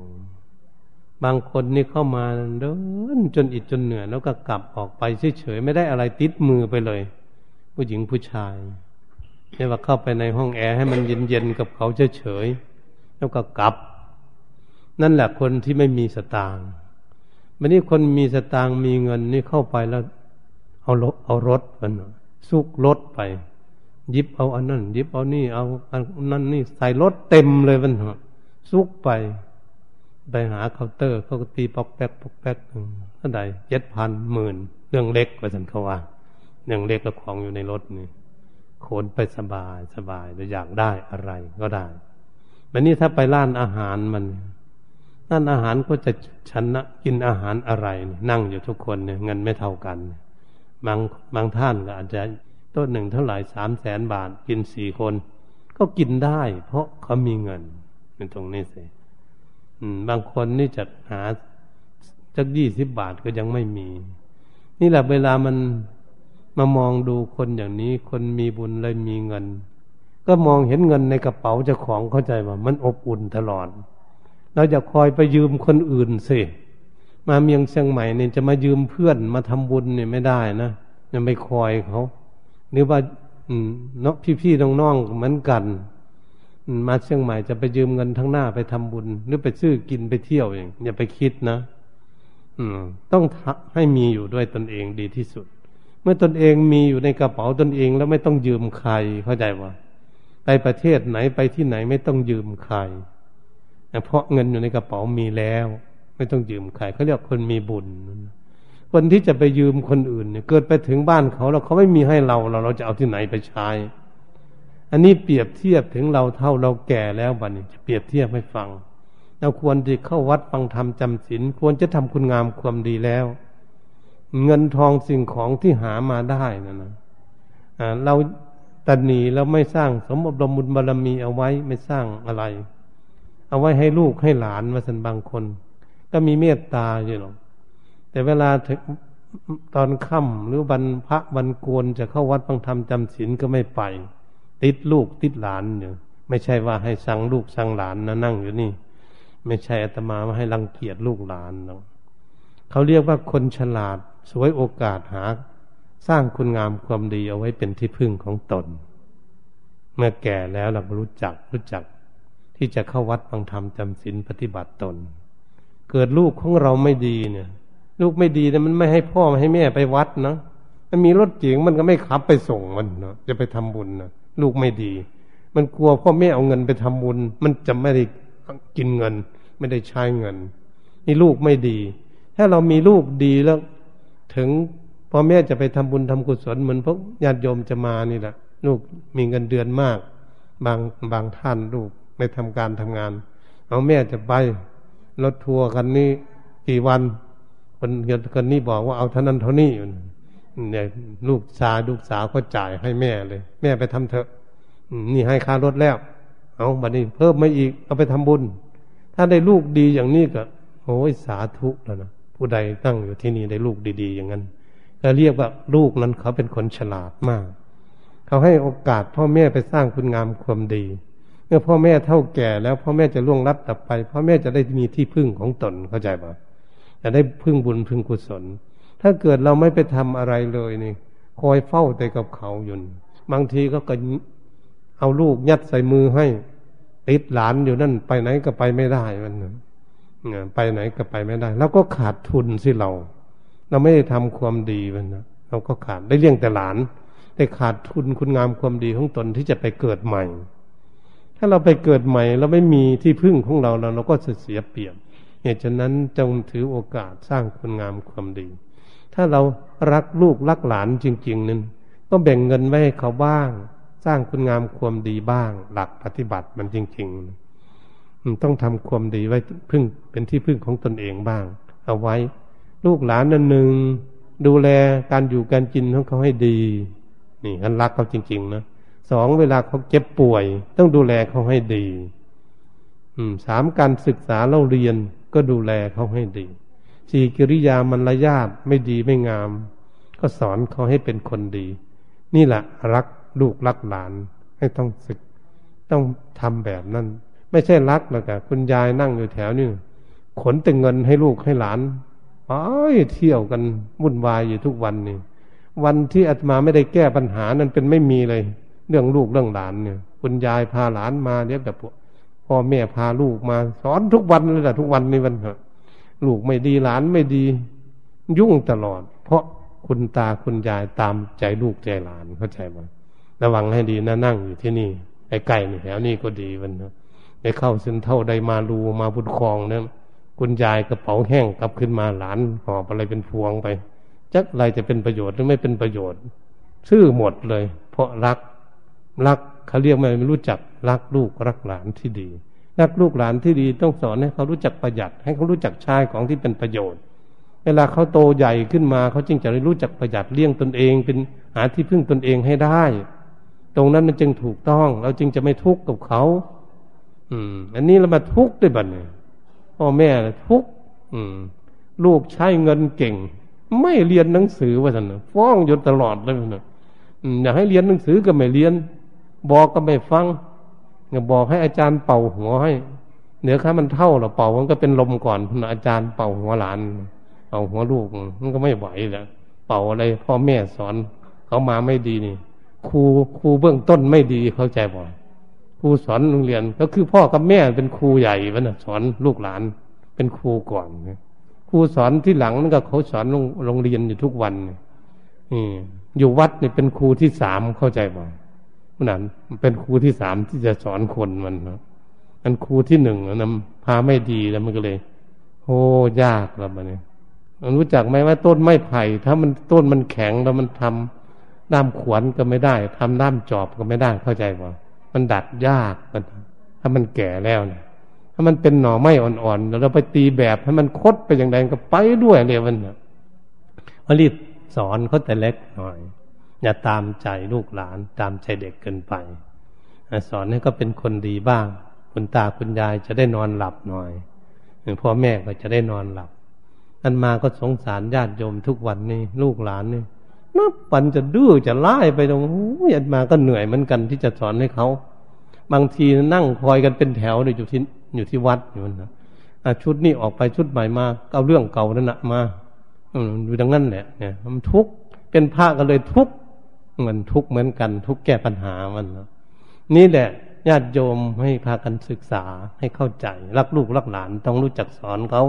[SPEAKER 1] บางคนนี่เข้ามาเดินจนอิดจนเหนื่อยแล้วก็กลับออกไปเฉยๆไม่ได้อะไรติดมือไปเลย ผู้หญิงผู้ชายไม่ว่าเข้าไปในห้องแอร์ให้มันเย็นๆกับเขาเฉยๆแล้วก็กลับ นั่นแหละคนที่ไม่มีสตางค์วันนี้คนมีสตางค์มีเงินนี่เข้าไปแล้ว เอารถเอารถมันซุกรถไปยิบเอาอันนั้นยิบเอานี่เอาอันนั้นนี่ใส่รถเต็มเลยมัน ซุกไป ไปหาเคาน์เตอร์เขาก็ตีปอกแป๊กปอกแป๊กเท่าไหร่เจ็ดพันหมื่นเรื่องเล็กกว่าสันเขาว่าเรื่องเล็กแล้วของอยู่ในรถนี่ขนไปสบายสบายแต่อยากได้อะไรก็ได้วันนี้ถ้าไปร้านอาหารมันนั่นอาหารก็จะชนะกินอาหารอะไร นั่งอยู่ทุกคนเนี่ยเงินไม่เท่ากันบางบางท่านก็อาจจะต้นหนึ่งเท่าไหร่สามแสนบาทกินสี่คน ก็กินได้ เพราะเขามีเงิน เป็นตรงนี้สิบางคนนี่จะหาจักยี่สิบบาทก็ยังไม่มี นี่แหละเวลามันมามองดูคนอย่างนี้ คนมีบุญเลยมีเงิน ก็มองเห็นเงินในกระเป๋าเจ้าของเข้าใจว่ามันอบอุ่นตลอด เราจะคอยไปยืมคนอื่นสิมาเมียงเชียงใหม่เนี่ยจะมายืมเพื่อนมาทำบุญเนี่ยไม่ได้นะจะไม่คอยเขาหรือว่าเนาะพี่ๆน้องๆเหมือนกัน มาเชียงใหม่จะไปยืมเงินทั้งหน้าไปทำบุญ หรือไปซื้อกินไปเที่ยวเองอย่าไปคิดนะอืม ต้องให้มีอยู่ด้วยตนเองดีที่สุด เมื่อตนเองมีอยู่ในกระเป๋าตนเองแล้วไม่ต้องยืมใครเข้าใจว่าไปประเทศไหนไปที่ไหนไม่ต้องยืมใครเพราะเงินอยู่ในกระเป๋ามีแล้ว ไม่ต้องยืมใครเขาเรียกคนมีบุญคนที่จะไปยืมคนอื่นเนี่ยเกิดไปถึงบ้านเขาแล้วเขาไม่มีให้เราเราเราจะเอาที่ไหนไปใช้ อันนี้เปรียบเทียบถึงเราเท่าเราแก่แล้วบัดนี้จะเปรียบเทียบให้ฟัง เราควรที่เข้าวัดฟังธรรมจำศีลควรจะทำคุณงามความดีแล้ว เงินทองสิ่งของที่หามาได้นะนะเราตันหนีแล้วไม่สร้างสมบรมบุญบารมีเอาไว้ไม่สร้างอะไร เอาไว้ให้ลูกให้หลานมาสันบางคน ก็มีเมตตาอยู่หรอกแต่เวลาตอนค่ำหรือวันพระวันโกนจะเข้าวัดฟังธรรมจำศีลก็ไม่ไป ติดลูกติดหลานอยู่ไม่ใช่ว่าให้สั่งลูกสั่งหลานนะนั่งอยู่นี่ ไม่ใช่อาตมามาให้รังเกียจลูกหลานหรอกเขาเรียกว่าคนฉลาดสวยโอกาสหา สร้างคุณงามความดีเอาไว้เป็นที่พึ่งของตน เมื่อแก่แล้วเรารู้จักรู้จัก ที่จะเข้าวัดฟังธรรมจำศีลปฏิบัติตน เกิดลูกของเราไม่ดีเนี่ย ลูกไม่ดีแต่ยมันไม่ให้พ่อให้แม่ไปวัดนะมันมีรถเก๋งมันก็ไม่ขับไปส่งมันเนาะจะไปทำบุญนะ ลูกไม่ดี มันกลัวพ่อแม่เอาเงินไปทำบุญ มันจะไม่ได้กินเงิน ไม่ได้ใช้เงินนี่ลูกไม่ดี ถ้าเรามีลูกดีแล้ว ถึงพ่อแม่จะไปทำบุญทำกุศลเหมือนพวกญาติโยมจะมานี่แหละลูกมีเงินเดือนมาก บางบางท่านลูกไม่ทำการทำงาน เอาแม่จะไปรถทัวร์คันนี้กี่วันคนคนนี้บอกว่าเอาเท่านั้นเท่านี้ เนี่ยลูกชายลูกสาวก็จ่ายให้แม่เลย แม่ไปทำเถอะนี่ให้ค่ารถแล้ว เอาบัดนี้เพิ่มมาอีกเอาไปทำบุญ ถ้าได้ลูกดีอย่างนี้ก็โอ้ยสาธุแล้วนะผู้ใดตั้งอยู่ที่นี่ได้ลูกดี ๆ อย่างนั้นก็เรียกว่าลูกนั้นเขาเป็นคนฉลาดมาก เขาให้โอกาสพ่อแม่ไปสร้างคุณงามความดี เมื่อพ่อแม่เท่าแก่แล้วพ่อแม่จะล่วงลับตับไป พ่อแม่จะได้มีที่พึ่งของตนเข้าใจปะจะได้พึ่งบุญพึ่งกุศล ถ้าเกิดเราไม่ไปทำอะไรเลยนี่คอยเฝ้าแต่กับเขาอยู่บางทีก็ก็เอาลูกยัดใส่มือให้ ติดหลานอยู่นั่นไปไหนก็ไปไม่ได้มันไปไหนก็ไปไม่ได้ แล้วก็ขาดทุนสิเรา เราไม่ได้ทำความดีมันนะเราก็ขาดได้เลี้ยงแต่หลาน แต่ขาดทุนคุณงามความดีของตนที่จะไปเกิดใหม่ ถ้าเราไปเกิดใหม่เราไม่มีที่พึ่งของเราเราเราก็จะเสียเปรียบเหตุฉะนั้นจงถือโอกาสสร้างคุณงามความดี ถ้าเรารักลูกรักหลานจริง ๆ นั้นก็แบ่งเงินไว้ให้เขาบ้าง สร้างคุณงามความดีบ้าง หลักปฏิบัติมันจริง ๆ ต้องทำความดีไว้พึ่งเป็นที่พึ่งของตนเองบ้าง เอาไว้ ลูกหลานนั่นหนึ่งดูแลการอยู่การกินของเขาให้ดี นี่อันรักเขาจริง ๆ นะสองเวลาเขาเจ็บป่วย ต้องดูแลเขาให้ดีสามการศึกษาเล่าเรียนก็ดูแลเขาให้ดี สี่กิริยามารยาทไม่ดีไม่งาม ก็สอนเขาให้เป็นคนดี นี่แหละรักลูกรักหลานให้ต้องศึก ต้องทำแบบนั้น ไม่ใช่รักแล้วกับคุณยายนั่งอยู่แถวนี้ขนแต่เงินให้ลูกให้หลานไปเที่ยวกันวุ่นวายอยู่ทุกวันนี่วันที่อาตมาไม่ได้แก้ปัญหานั้นเป็นไม่มีเลย เรื่องลูกเรื่องหลานเนี่ยคุณยายพาหลานมาเนี้ยแบบพ่อแม่พาลูกมา สอนทุกวันเลยแหละทุกวันในวันเหอะ ลูกไม่ดีหลานไม่ดี ยุ่งตลอด เพราะคุณตาคุณยายตามใจลูกใจหลานเข้าใจไหมระวังให้ดีนะนั่งอยู่ที่นี่ไอ้ไก่นี่แถวนี้ก็ดีวันนะไปเข้าเส้นเท่าใดมาลูมาบุญคลองเนี่ยคุณยายกระเป๋าแห้งกลับขึ้นมาหลานหอบอะไรเป็นพวงไปจักอะไรจะเป็นประโยชน์หรือไม่เป็นประโยชน์ชื่อหมดเลย เพราะรักรักเขาเรียกไม่รู้จักรักลูกรักหลานที่ดี รักลูกหลานที่ดีต้องสอนให้เขารู้จักประหยัด ให้เขารู้จักใช้ของที่เป็นประโยชน์ เวลาเขาโตใหญ่ขึ้นมาเขาจึงจะได้รู้จักประหยัดเลี้ยงตนเอง เป็นหาที่พึ่งตนเองให้ได้ ตรงนั้นมันจึงถูกต้อง เราจึงจะไม่ทุกข์กับเขา อืม อันนี้เรามาทุกข์ด้วยบัดเนี่ยพ่อแม่ทุกข์อืม ลูกใช้เงินเก่ง ไม่เรียนหนังสือว่าสันฟ้องอยู่ตลอดเลยนะอยากให้เรียนหนังสือก็ไม่เรียน บอกก็ไม่ฟัง บอกให้อาจารย์เป่าหัวให้เดี๋ยวข้ามันเท่าหรอเป่ามันก็เป็นลมก่อนคุณอาจารย์เป่าหัวหลานเป่าหัวลูกมันก็ไม่ไหวแล้วเป่าอะไรพ่อแม่สอนเขามาไม่ดีนี่ครูครูเบื้องต้นไม่ดีเข้าใจบ่ครูสอนโรงเรียนก็คือพ่อกับแม่เป็นครูใหญ่วะนะสอนลูกหลาน เป็นครูก่อนครูสอนที่หลังนั่นก็เขาสอนโรงเรียนอยู่ทุกวันนี่อยู่วัดนี่เป็นครูที่สามเข้าใจบ่ นั้นเป็นครูที่สามที่จะสอนคนมันนะอันครูที่หนึ่งนะพาไม่ดีแล้วมันก็เลยโอ้ยากแล้วมันเนี่ยมันรู้จักไหมว่าต้นไม้ไผ่ ถ้ามันต้นมันแข็งแล้วมันทำด้ามขวนก็ไม่ได้ทำด้ามจอบก็ไม่ได้เข้าใจป่ะมันดัดยากมันถ้ามันแก่แล้วเนี่ยถ้ามันเป็นหน่อไม้อ่อนๆแล้วเราไปตีแบบให้มันคดไปอย่างไรก็ไปด้วยเลยมันวรีบสอนเขาแต่เล็กหน่อย อย่าตามใจลูกหลานตามใจเด็กเกินไป สอนให้ก็เป็นคนดีบ้าง คุณตาคุณยายจะได้นอนหลับหน่อยพ่อแม่ก็จะได้นอนหลับอันมาก็สงสารญาติโยมทุกวันนี้ลูกหลานนี่นับวันจะดื้อจะไล่ไปตรงอันมาก็เหนื่อยเหมือนกันที่จะสอนให้เขาบางทีนั่งคอยกันเป็นแถวเลยอยู่ที่อยู่ที่วัดอยู่นะชุดนี้ออกไปชุดใหม่มาเอาเรื่องเก่านั่นแหะมาอยู่ดังนั้นแหละเนี่ยมันทุกข์เป็นพระก็เลยทุกข์ มันทุกข์เหมือนกัน ทุกแก้ปัญหามันนะนี่แหละญาติโยมให้พากันศึกษาให้เข้าใจ รักลูกรักหลานต้องรู้จักสอนเขา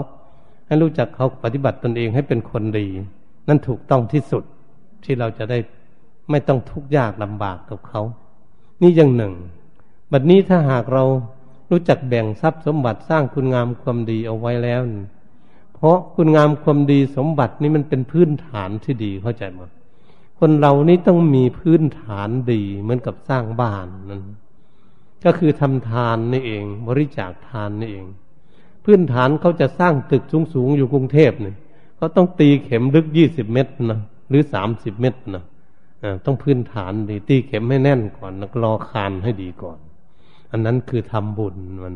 [SPEAKER 1] ให้รู้จักเขาปฏิบัติตนเองให้เป็นคนดี นั่นถูกต้องที่สุดที่เราจะได้ไม่ต้องทุกข์ยากลำบากกับเขา นี่อย่างหนึ่ง บัดนี้ถ้าหากเรารู้จักแบ่งทรัพย์สมบัติสร้างคุณงามความดีเอาไว้แล้ว เพราะคุณงามความดีสมบัตินี้มันเป็นพื้นฐานที่ดีเข้าใจไหม คนเรานี่ต้องมีพื้นฐานดีเหมือนกับสร้างบ้านนั่นก็คือทำทานนี่เอง บริจาคทานนี่เอง พื้นฐานเขาจะสร้างตึกสูงๆอยู่กรุงเทพเนี่ยเขาต้องตีเข็มลึกยี่สิบเมตรนะหรือสามสิบเมตรนะต้องพื้นฐานดีตีเข็มให้แน่นก่อนแล้วรอคานให้ดีก่อน อันนั้นคือทำบุญมัน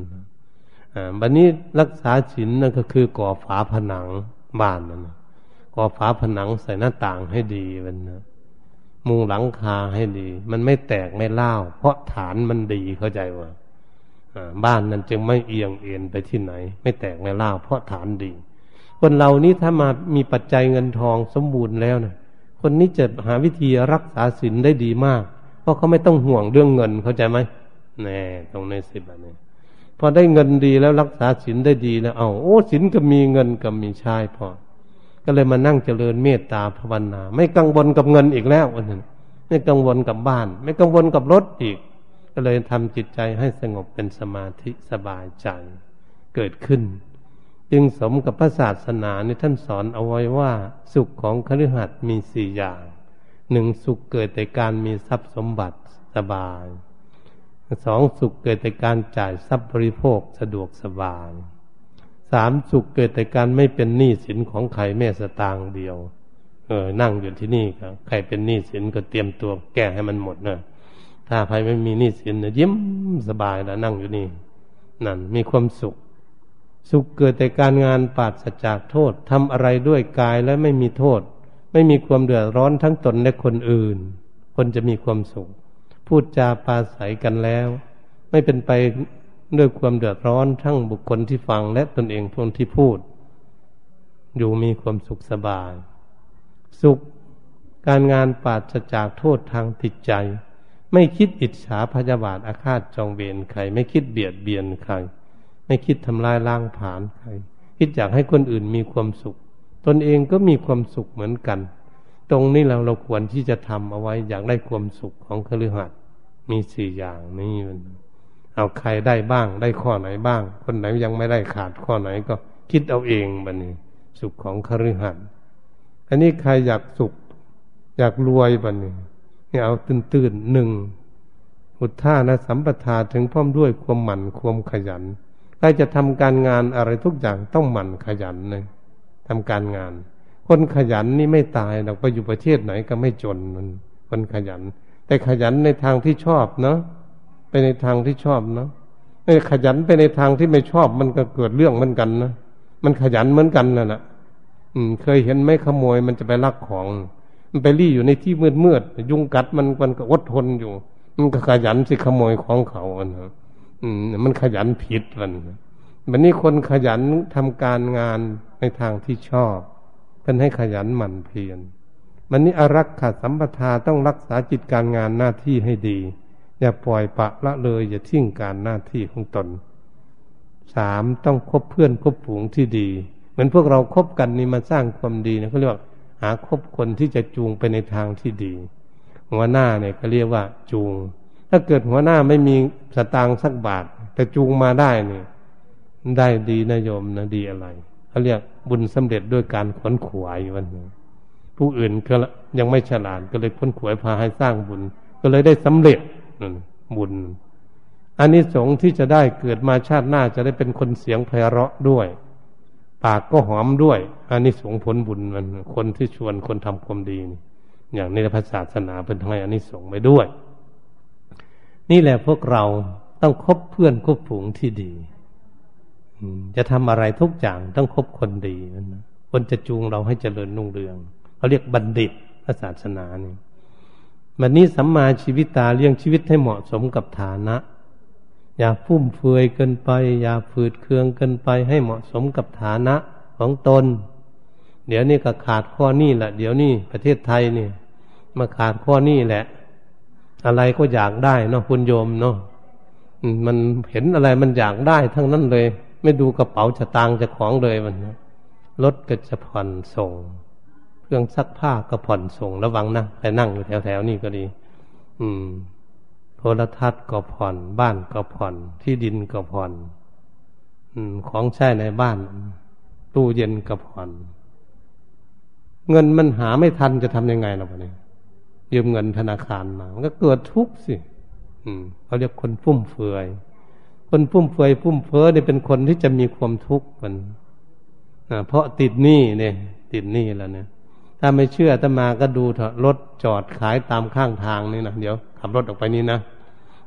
[SPEAKER 1] บัดนนี้รักษาศีลนั่นก็คือก่อฝาผนังบ้านนั่นก่อฝาผนังใส่หน้าต่างให้ดีมันนะ มุงหลังคาให้ดี มันไม่แตกไม่เล่าเพราะฐานมันดีเข้าใจว่าบ้านนั้นจึงไม่เอียงเอ็นไปที่ไหน ไม่แตกไม่เล่าเพราะฐานดี คนเรานี้ถ้ามามีปัจจัยเงินทองสมบูรณ์แล้วนะคนนี้จะหาวิธีรักษาศีลได้ดีมาก เพราะเขาไม่ต้องห่วงเรื่องเงินเข้าใจไหมแน่ตรงในสิบอันนี้พอได้เงินดีแล้วรักษาศีลได้ดีแล้วเอาโอ้ศีลก็มีเงินก็มีชายพอ ก็เลยมานั่งเจริญเมตตาภาวนา ไม่กังวลกับเงินอีกแล้ววันนึงไม่กังวลกับบ้าน ไม่กังวลกับรถอีก ก็เลยทำจิตใจให้สงบเป็นสมาธิสบายใจเกิดขึ้น จึงสมกับพระศาสนาในท่านสอนเอาไว้ว่า สุขของคฤหัสถ์มีสี่อย่างหนึ่งสุขเกิดแต่การมีทรัพย์สมบัติสบายสองสุขเกิดแต่การจ่ายทรัพย์บริโภคสะดวกสบาย สามสุขเกิดแต่การไม่เป็นหนี้สินของใครแม่สตางเดียว เออ นั่งอยู่ที่นี่ครับใครเป็นหนี้สินก็เตรียมตัวแก้ให้มันหมดเนะถ้าใครไม่มีหนี้สินเนี่ยยิ้มสบายแล้วนั่งอยู่นี่ นั่นมีความสุข สุขเกิดแต่การงานปราศจากโทษทำอะไรด้วยกายและไม่มีโทษ ไม่มีความเดือดร้อนทั้งตนและคนอื่น คนจะมีความสุข พูดจาปาศัยกันแล้ว ไม่เป็นไป ด้วยความเดือดร้อนทั้งบุคคลที่ฟังและตนเองคนที่พูด อยู่มีความสุขสบาย สุขการงานปราศจากโทษทางจิตใจ ไม่คิดอิจฉาพยาบาทอาฆาตจองเวรใคร ไม่คิดเบียดเบียนใคร ไม่คิดทำลายล้างผานใคร คิดอยากให้คนอื่นมีความสุข ตนเองก็มีความสุขเหมือนกัน ตรงนี้เราเราควรที่จะทำเอาไว้อยากได้ความสุขของคฤหัสถ์มีสี่อย่างนี้มัน เอาใครได้บ้าง ได้ข้อไหนบ้าง คนไหนยังไม่ได้ขาดข้อไหนก็คิดเอาเองบันนี้ สุขของคฤหัสถ์อันนี้ใครอยากสุข อยากรวยบันนี้นี่เอาตื่นตื่นหนึ่งอุทธานะสัมปทาถึงพร้อมด้วยความหมั่นความขยันใครจะทำการงานอะไรทุกอย่างต้องหมั่นขยันเลยทำการงาน คนขยันนี่ไม่ตายเราไปอยู่ประเทศไหนก็ไม่จนมันคนขยัน แต่ขยันในทางที่ชอบเนาะ ไปในทางที่ชอบเนาะไอ้ขยันไปในทางที่ไม่ชอบมันก็เกิดเรื่องเหมือนกันนะมันขยันเหมือนกันนั่นแหละอืม เคยเห็นไหมขโมยมันจะไปลักของ มันไปรี่อยู่ในที่มืดมืดยุงกัดมันมันก็อดทนอยู่ มันก็ขยันสิขโมยของเขาอันนะอืม มันขยันผิดมันวันนี้คนขยันทำการงานในทางที่ชอบเป็นให้ขยันหมั่นเพียรมันนี้อารักขาสัมปทาต้องรักษาจิตการงานหน้าที่ให้ดี อย่าปล่อยปะละเลย อย่าทิ้งการหน้าที่ของตนสามต้องคบเพื่อนคบผูงที่ดี เหมือนพวกเราครบกันนี่มาสร้างความดีนะเขาเรียกว่าหาคบคนที่จะจูงไปในทางที่ดี หัวหน้าเนี่ยเขาเรียกว่าจูง ถ้าเกิดหัวหน้าไม่มีสตางค์สักบาท แต่จูงมาได้เนี่ยได้ดีนะโยมนะดีอะไรเขาเรียกบุญสำเร็จด้วยการขนขวายวันนี้ผู้อื่นก็ยังไม่ฉลาดก็เลยขนขวายพาให้สร้างบุญ ก็เลยได้สำเร็จ บุญอันนี้สงที่จะได้เกิดมาชาติหน้าจะได้เป็นคนเสียงไพเราะด้วย ปากก็หอมด้วยอันนี้สงผลบุญมันคนที่ชวนคนทำความดีนี่อย่างในพระศาสนาเป็นทำไมอันนี้สงไปด้วย นี่แหละพวกเราต้องคบเพื่อนคบฝูงที่ดีจะทำอะไรทุกอย่างต้องคบคนดีนะคนจะจูงเราให้เจริญนุ่งเรืองเขาเรียกบัณฑิตพระศาสนานี่ วันนี้สัมมาชีวิตตาเลี้ยงชีวิตให้เหมาะสมกับฐานะ อย่าฟุ่มเฟือยเกินไป อย่าฝืดเคืองเกินไปให้เหมาะสมกับฐานะของตน เดี๋ยวนี้ก็ขาดข้อนี้แหละ เดี๋ยวนี้ประเทศไทยนี่มาขาดข้อนี้แหละ อะไรก็อยากได้เนาะคุณโยมเนาะมันเห็นอะไรมันอยากได้ทั้งนั้นเลย ไม่ดูกระเป๋าจะตางจะของเลยมันรถก็จะผ่อนส่ง เครื่องซักผ้าก็ผ่อนส่งระวังนะไปนั่งอยู่แถวๆนี่ก็ดี อืม โทรทัศน์ก็ผ่อน บ้านก็ผ่อน ที่ดินก็ผ่อน อืม ของใช้ในบ้าน ตู้เย็นก็ผ่อน เงินมันหาไม่ทันจะทำยังไงล่ะวะเนี่ยยืมเงินธนาคารมา มันก็เกิดทุกข์สิอืมเขาเรียกคนฟุ่มเฟือยคนฟุ่มเฟือยฟุ่มเฟ้อเนี่ยเป็นคนที่จะมีความทุกข์มันเพราะติดหนี้เนี่ย ติดหนี้แล้วเนี่ย ถ้าไม่เชื่อถ้ามาก็ดูเถอะรถจอดขายตามข้างทางนี่นะเดี๋ยวขับรถออกไปนี่นะ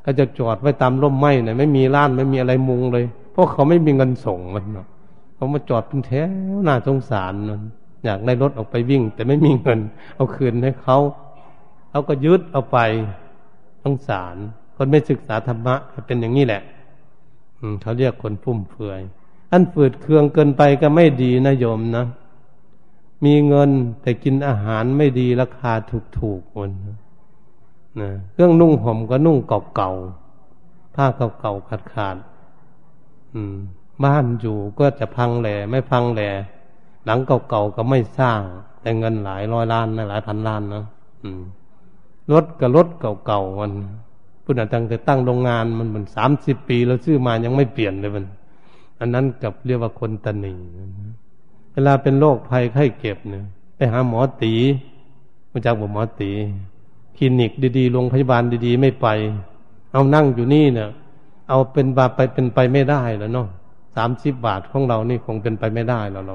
[SPEAKER 1] ก็จะจอดไว้ตามร่มไม้เนี่ยไม่มีร้านไม่มีอะไรมุงเลย เพราะเขาไม่มีเงินส่งมันเนาะเขามาจอดเป็นแถวน่าสงสารนันอยากได้รถออกไปวิ่ง แต่ไม่มีเงิน เอาคืนให้เขาเขาก็ยึดเอาไปสงสาร คนไม่ศึกษาธรรมะเป็นอย่างนี้แหละเขาเรียกคนฟุ่มเฟือยอันฝืดเคืองเกินไปก็ไม่ดีนะโยมนะ มีเงินแต่กินอาหารไม่ดีราคาถูกๆคนนะเครื่องนุ่งห่มก็นุ่งเก่าๆผ้าเก่าๆขาดๆบ้านอยู่ก็จะพังแหล่ไม่พังแหล่หลังเก่าๆก็ไม่สร้าง แต่เงินหลายร้อยล้านหลายพันล้านนะรถกับรถเก่าๆมันพุทธตั้งแต่ตั้งโรงงานมันมันสามสิบปี แล้วซื้อมายังไม่เปลี่ยนเลยมัน อันนั้นกับเรียกว่าคนตนี เวลาเป็นโรคภัยไข้เก็บเนี่ยไปหาหมอตีมาจากบอกหมอตีคลินิกดีๆโรงพยาบาลดีๆ ไม่ไป เอานั่งอยู่นี่เนี่ยเอาเป็นบาไปเป็นไปไม่ได้แล้วเนาะสามสิบบาทของเรานี่คงเป็นไปไม่ได้แล้วเรา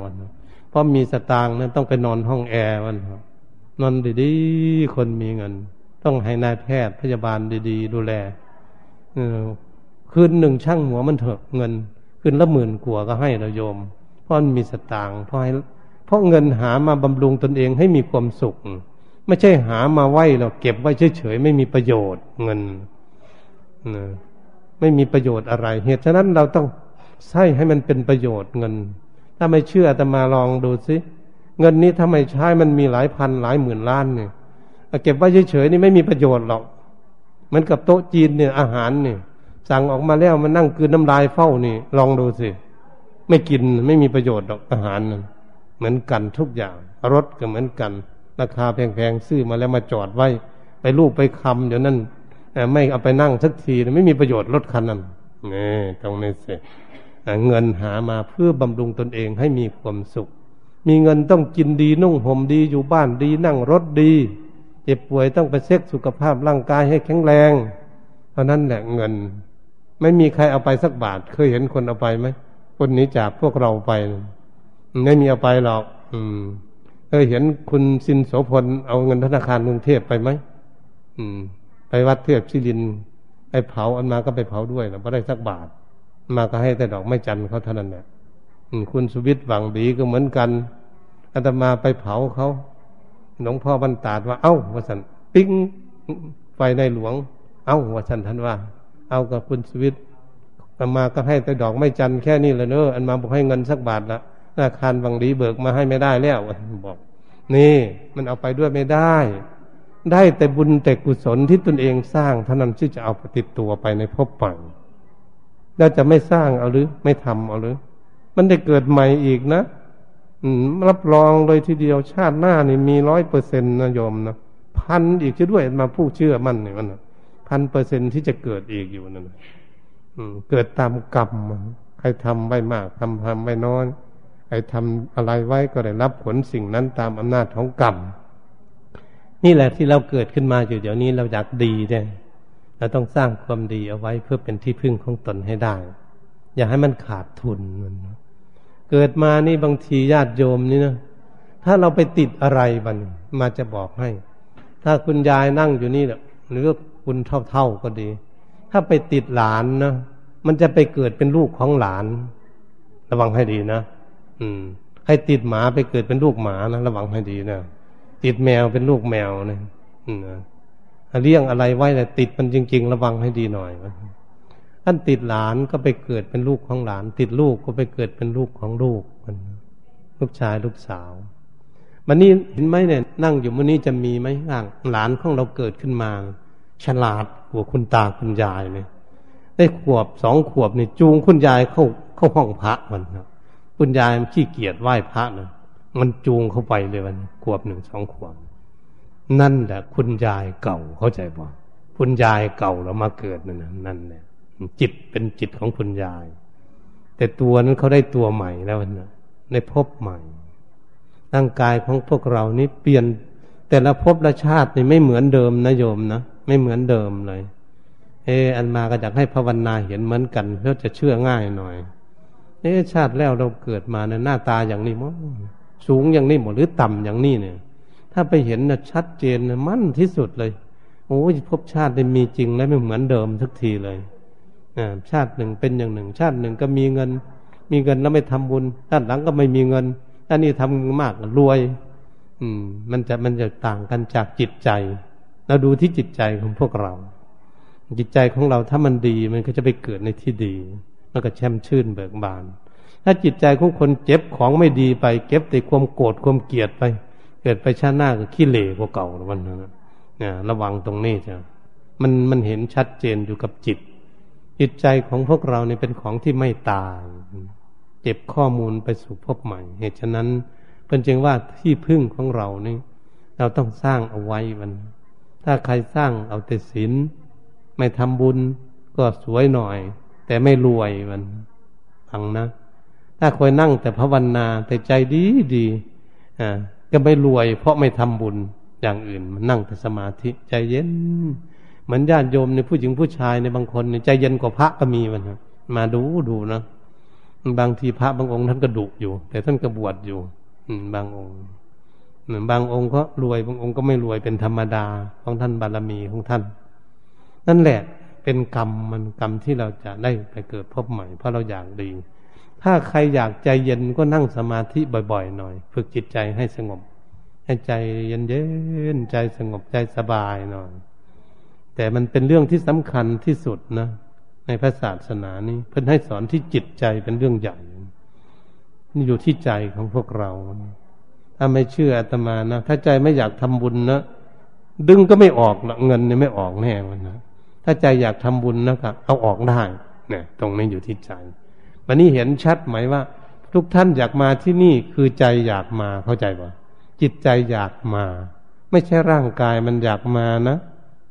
[SPEAKER 1] เพราะมีสตางค์นั้นต้องไปนอนห้องแอร์มันนอนดีๆคนมีเงิน ต้องให้นายแพทย์พยาบาลดีๆ ดูแลคืนหนึ่งช่างหัวมันเถอะเงินคืนละหมื่นกว่าก็ให้เราโยม พราะมันมีสตางค์เพราะให้เพราะเงินหามาบำรุงตนเองให้มีความสุข ไม่ใช่หามาไว้เราเก็บไว้เฉยๆไม่มีประโยชน์เงินไม่มีประโยชน์อะไร เหตุฉะนั้นเราต้องใช้ให้มันเป็นประโยชน์เงิน ถ้าไม่เชื่อจะมาลองดูสิเงินนี้ถ้าไม่ใช้มันมีหลายพันหลายหมื่นล้านเนี่ยเก็บไว้เฉยๆนี่ไม่มีประโยชน์หรอกมันกับโต๊ะจีนเนี่ยอาหารเนี่ยสั่งออกมาแล้วมันนั่งคืนน้ำลายเฝ้านี่ ลองดูสิ ไม่กินไม่มีประโยชน์หรอกอาหารนั้นเหมือนกันทุกอย่าง รถก็เหมือนกัน ราคาแพงๆซื้อมาแล้วมาจอดไว้ ไปลูกไปคำเดี๋ยวนั้นไม่เอาไปนั่งสักทีไม่มีประโยชน์รถคันนั้นนี่ตรงนี้สิเงินหามาเพื่อบำรุงตนเองให้มีความสุข มีเงินต้องกินดีนุ่งห่มดีอยู่บ้านดีนั่งรถดีเจ็บป่วยต้องไปเช็คสุขภาพร่างกายให้แข็งแรง เพราะนั้นแหละเงิน ไม่มีใครเอาไปสักบาทเคยเห็นคนเอาไปไหม คนนี้จากพวกเราไป ไม่มีเอาไปหรอก อืมเคยเห็นคุณสินโสพลเอาเงินธนาคารกรุงเทพไปไหมอืม ไปวัดเทียบชิรินไปเผาอันมาก็ไปเผาด้วยนะไม่ได้สักบาท มาก็ให้แต่ดอกไม่จันเขาเท่านั้นแหละคุณสุวิทย์หวังดีก็เหมือนกันอาตมาไปเผาเขาหลวงพ่อบรรดาว่า เอ้าวสันปิ้งไฟในหลวง เอ้าวสันท่านว่า เอากับคุณสวิท ตมาก็ให้แต่ดอกไม่จันแค่นี้เลยเนอะอันมาบอกให้เงินสักบาทละธนาคารบังดีเบิกมาให้ไม่ได้แล้วบอก นี่มันเอาไปด้วยไม่ได้ ได้แต่บุญแต่กุศลที่ตนเองสร้างเท่านั้นที่จะเอาติดตัวไปในภพปังแล้วจะไม่สร้างเอาหรือ ไม่ทำเอาหรือ มันได้เกิดใหม่อีกนะรับรองเลยทีเดียวชาติหน้านี่มีร้อยเปอร์เซ็นต์นะโยมนะพันอีกจะด้วยมาผู้เชื่อมั่นเนี่ยมันพันเปอร์เซ็นที่จะเกิดอีกอยู่นั่น เกิดตามกรรมใครทำไว้มากทำทำไว้น้อยใครทำอะไรไว้ก็ได้รับผลสิ่งนั้นตามอำนาจของกรรมนี่แหละที่เราเกิดขึ้นมาอยู่เดี๋ยวนี้เราอยากดีเนี่ยเราต้องสร้างความดีเอาไว้เพื่อเป็นที่พึ่งของตนให้ได้ อย่าให้มันขาดทุนมันเกิดมานี่บางทีญาติโยมนี่นะถ้าเราไปติดอะไรบันมาจะบอกให้ ถ้าคุณยายนั่งอยู่นี่หรือคุณเท่าๆก็ดี ถ้าไปติดหลานนะมันจะไปเกิดเป็นลูกของหลาน ระวังให้ดีนะอืม ให้ติดหมาไปเกิดเป็นลูกหมานะระวังให้ดีนะติดแมวเป็นลูกแมวนะอืมเลี้ยงอะไรไว้แต่ติดมันจริง ๆ ระวังให้ดีหน่อยท่านติดหลานก็ไปเกิดเป็นลูกของหลาน ติดลูกก็ไปเกิดเป็นลูกของลูกมันลูกชายลูกสาวมันนี่เห็นไหมเนี่ย นั่งอยู่มันนี้จะมีไหมหลานของเราเกิดขึ้นมา ฉลาดกว่าคุณตาคุณยายเนี่ยได้ขวบสองขวบนี่จูงคุณยายเข้าเข้าห้องพระมันครับคุณยายมันขี้เกียจไหว้พระนะมันจูงเข้าไปเลยวันขวบหนึ่งสองขวบ นั่นแหละคุณยายเก่าเข้าใจป่ะคุณยายเก่าแล้วมาเกิดนั่นนั่นเนี่ยจิตเป็นจิตของคุณยาย แต่ตัวนั้นเขาได้ตัวใหม่แล้วนะในพบใหม่ร่างกายของพวกเรานี้เปลี่ยนแต่ละภพละชาตินี่ไม่เหมือนเดิมนะโยมนะ ไม่เหมือนเดิมเลย เอออันมาก็อยากให้ภาวนาเห็นเหมือนกัน เพื่อจะเชื่อง่ายหน่อยเออชาติแล้วเราเกิดมาในหน้าตาอย่างนี้มั้งสูงอย่างนี้หมดหรือต่ำอย่างนี้เนี่ย ถ้าไปเห็นนะชัดเจนนะมั่นที่สุดเลยโอ้ยภพชาติได้มีจริงแล้วไม่เหมือนเดิมทุกทีเลยชาติหนึ่งเป็นอย่างหนึ่ง ชาติหนึ่งก็มีเงิน มีเงินแล้วไม่ทำบุญชาติหลังก็ไม่มีเงินอันนี้ทำมากรวย อืม มันจะมันจะต่างกันจากจิตใจ เราดูที่จิตใจของพวกเรา จิตใจของเราถ้ามันดีมันก็จะไปเกิดในที่ดี มันก็แช่มชื่นเบิกบาน ถ้าจิตใจของคนเจ็บของไม่ดีไป เก็บแต่ความโกรธความเกลียดไป เกิดไปชาติหน้าก็ขี้เหร่กว่าเก่าวันนั้นเนี่ยระวังตรงนี้จ้ะมันมันเห็นชัดเจนอยู่กับจิต จิตใจของพวกเราเนี่ยเป็นของที่ไม่ตาย เก็บข้อมูลไปสู่พบใหม่ เหตุฉะนั้นเป็นจึงว่าที่พึ่งของเรานี่เราต้องสร้างเอาไว้มัน ถ้าใครสร้างเอาแต่ศีลไม่ทำบุญก็สวยหน่อย แต่ไม่รวยมันฟังนะ ถ้าคอยนั่งแต่ภาวนาแต่ใจดีดีอ่าก็ไม่รวย เพราะไม่ทำบุญอย่างอื่น มันนั่งแต่สมาธิใจเย็นเหมือนญาติโยมในผู้หญิงผู้ชายในบางคนใจเย็นกว่าพระก็มีมันมาดูดูนะบางทีพระบางองค์ท่านก็ดุอยู่ แต่ท่านก็บวชอยู่บางองค์ เหมือนบางองค์ก็รวยบางองค์ก็ไม่รวยเป็นธรรมดาของท่านบารมีของท่าน นั่นแหละเป็นกรรมมันกรรมที่เราจะได้ไปเกิดพบใหม่เพราะเราอยากดี ถ้าใครอยากใจเย็นก็นั่งสมาธิบ่อยๆ หน่อย ฝึกจิตใจให้สงบ ให้ใจเย็นเย็นใจสงบใจสบายหน่อย แต่มันเป็นเรื่องที่สำคัญที่สุดนะ ในพระศาสนานี้เพิ่นให้สอนที่จิตใจเป็นเรื่องใหญ่นี่อยู่ที่ใจของพวกเรา ถ้าไม่เชื่ออาตมานะถ้าใจไม่อยากทำบุญนะดึงก็ไม่ออกนะเงินเนี่ยไม่ออกแน่มันนะถ้าใจอยากทำบุญนะครับเอาออกได้เนี่ยตรงนี้อยู่ที่ใจวันนี้เห็นชัดไหมว่า ทุกท่านอยากมาที่นี่คือใจอยากมาเข้าใจป่ะจิตใจอยากมา ไม่ใช่ร่างกายมันอยากมานะ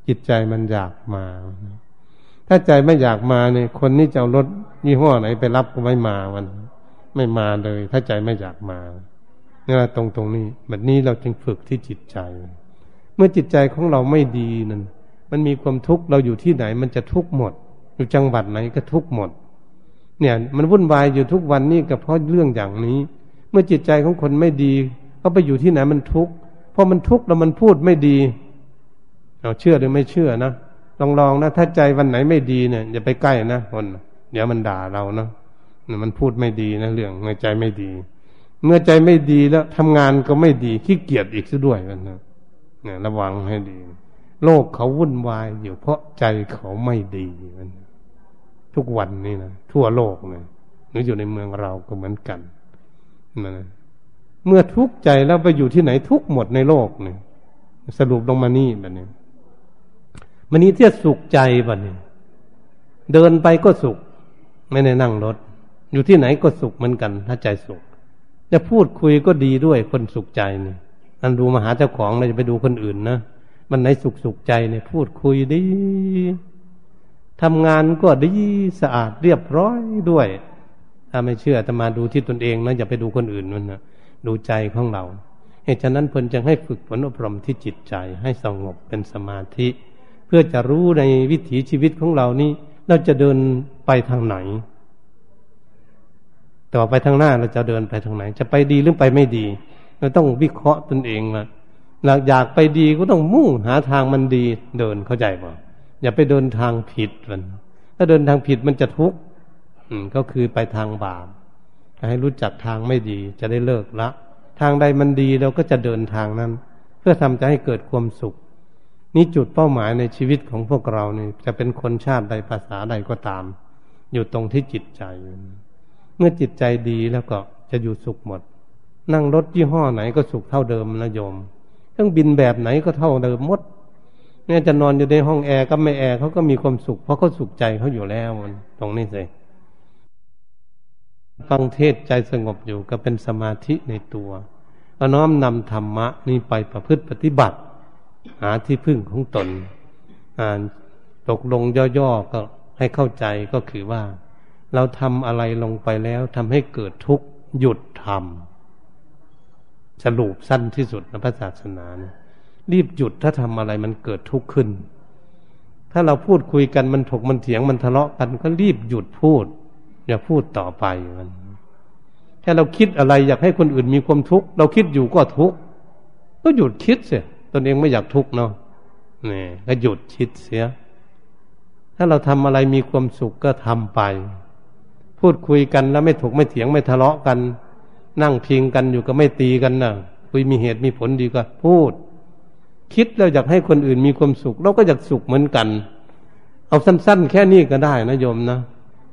[SPEAKER 1] จิตใจมันอยากมา ถ้าใจไม่อยากมาเนี่ยคนนี้จะเอารถยี่ห้อไหนไปรับก็ไม่มามัน ไม่มาเลย ถ้าใจไม่อยากมา นี่ยตรงตรงนี้แบบนี้เราจึงฝึกที่จิตใจ เมื่อจิตใจของเราไม่ดีนั่นมันมีความทุกข์เราอยู่ที่ไหน มันจะทุกข์หมด อยู่จังหวัดไหนก็ทุกข์หมด เนี่ย มันวุ่นวายอยู่ทุกวันนี้ก็เพราะเรื่องอย่างนี้ เมื่อจิตใจของคนไม่ดีเขาไปอยู่ที่ไหนมันทุกข์เพราะมันทุกข์แล้วมันพูดไม่ดีเราเชื่อหรือไม่เชื่อนะลองลองนะถ้าใจวันไหนไม่ดีเนี่ยอย่าไปใกล้นะคนเดี๋ยวมันด่าเราเนาะมันพูดไม่ดีนะเรื่องเมื่อใจไม่ดี เมื่อใจไม่ดีแล้วทำงานก็ไม่ดีขี้เกียจอีกซะด้วยกันนะเนี่ยระวังให้ดี โลกเขาวุ่นวายอยู่เพราะใจเขาไม่ดีมันทุกวันนี่นะทั่วโลกเนี่ยหรืออยู่ในเมืองเราก็เหมือนกันนะเมื่อทุกข์ใจแล้วไปอยู่ที่ไหนทุกหมดในโลกเนี่ยสรุปลงมานี่แบบนี้มันนี้เที่ยสุขใจบ่เนี่ยเดินไปก็สุข ไม่ได้นั่งรถ อยู่ที่ไหนก็สุขเหมือนกัน ถ้าใจสุข จะพูดคุยก็ดีด้วยคนสุขใจเนี่ยอันดูมาหาเจ้าของเราจะไปดูคนอื่นนะมันไหนสุขสุขใจเนี่ยพูดคุยดีทำงานก็ดีสะอาดเรียบร้อยด้วย ถ้าไม่เชื่อจะมาดูที่ตนเองนะอย่าไปดูคนอื่นมันนะดูใจของเราเหตุฉะนั้นเพิ่นจึงให้ฝึกฝนอบรมที่จิตใจให้สงบเป็นสมาธิ เพื่อจะรู้ในวิถีชีวิตของเรานี่เราจะเดินไปทางไหน ต่อไปทางหน้าเราจะเดินไปทางไหน จะไปดีหรือไปไม่ดี เราต้องวิเคราะห์ตนเองว่าหากอยากไปดีก็ต้องมุ่งหาทางมันดีเดินเข้าใจป่ะอย่าไปเดินทางผิดมันถ้าเดินทางผิดมันจะทุกข์ก็คือไปทางบาปให้รู้จักทางไม่ดีจะได้เลิกละ ทางใดมันดีเราก็จะเดินทางนั้น เพื่อทำจะให้เกิดความสุข นี่จุดเป้าหมายในชีวิตของพวกเราเนี่ยจะเป็นคนชาติใดภาษาใดก็ตาม อยู่ตรงที่จิตใจ เมื่อจิตใจดีแล้วก็จะอยู่สุขหมด นั่งรถยี่ห้อไหนก็สุขเท่าเดิมนะโยม เครื่องบินแบบไหนก็เท่าเดิมหมดเนี่ยจะนอนอยู่ในห้องแอร์ก็ไม่แอร์เขาก็มีความสุข เพราะเขาสุขใจเขาอยู่แล้วตรงนี้สิฟังเทศใจสงบอยู่ก็เป็นสมาธิในตัวเอาน้อมนำธรรมะนี่ไปประพฤติปฏิบัติ หาที่พึ่งของตนอ่านตกลงย่อๆก็ให้เข้าใจก็คือว่า เราทำอะไรลงไปแล้วทำให้เกิดทุกข์หยุดทำสรุปสั้นที่สุดในพระศาสนานะรีบหยุดถ้าทำอะไรมันเกิดทุกข์ขึ้น ถ้าเราพูดคุยกันมันถกมันเถียงมันทะเลาะกันก็รีบหยุดพูด อย่าพูดต่อไปมันแค่เราคิดอะไรอยากให้คนอื่นมีความทุกข์เราคิดอยู่ก็ทุกข์ก็หยุดคิดเสียตนเองไม่อยากทุกข์เนาะนี่ก็หยุดคิดเสีย ถ้าเราทำอะไรมีความสุขก็ทำไป พูดคุยกันแล้วไม่ถกไม่เถียงไม่ทะเลาะกัน นั่งพิงกันอยู่ก็ไม่ตีกันนะคุยมีเหตุมีผลดีก็พูด คิดแล้วอยากให้คนอื่นมีความสุข เราก็อยากสุขเหมือนกัน เอาสั้น ๆ แค่นี้ก็ได้นะโยมนะ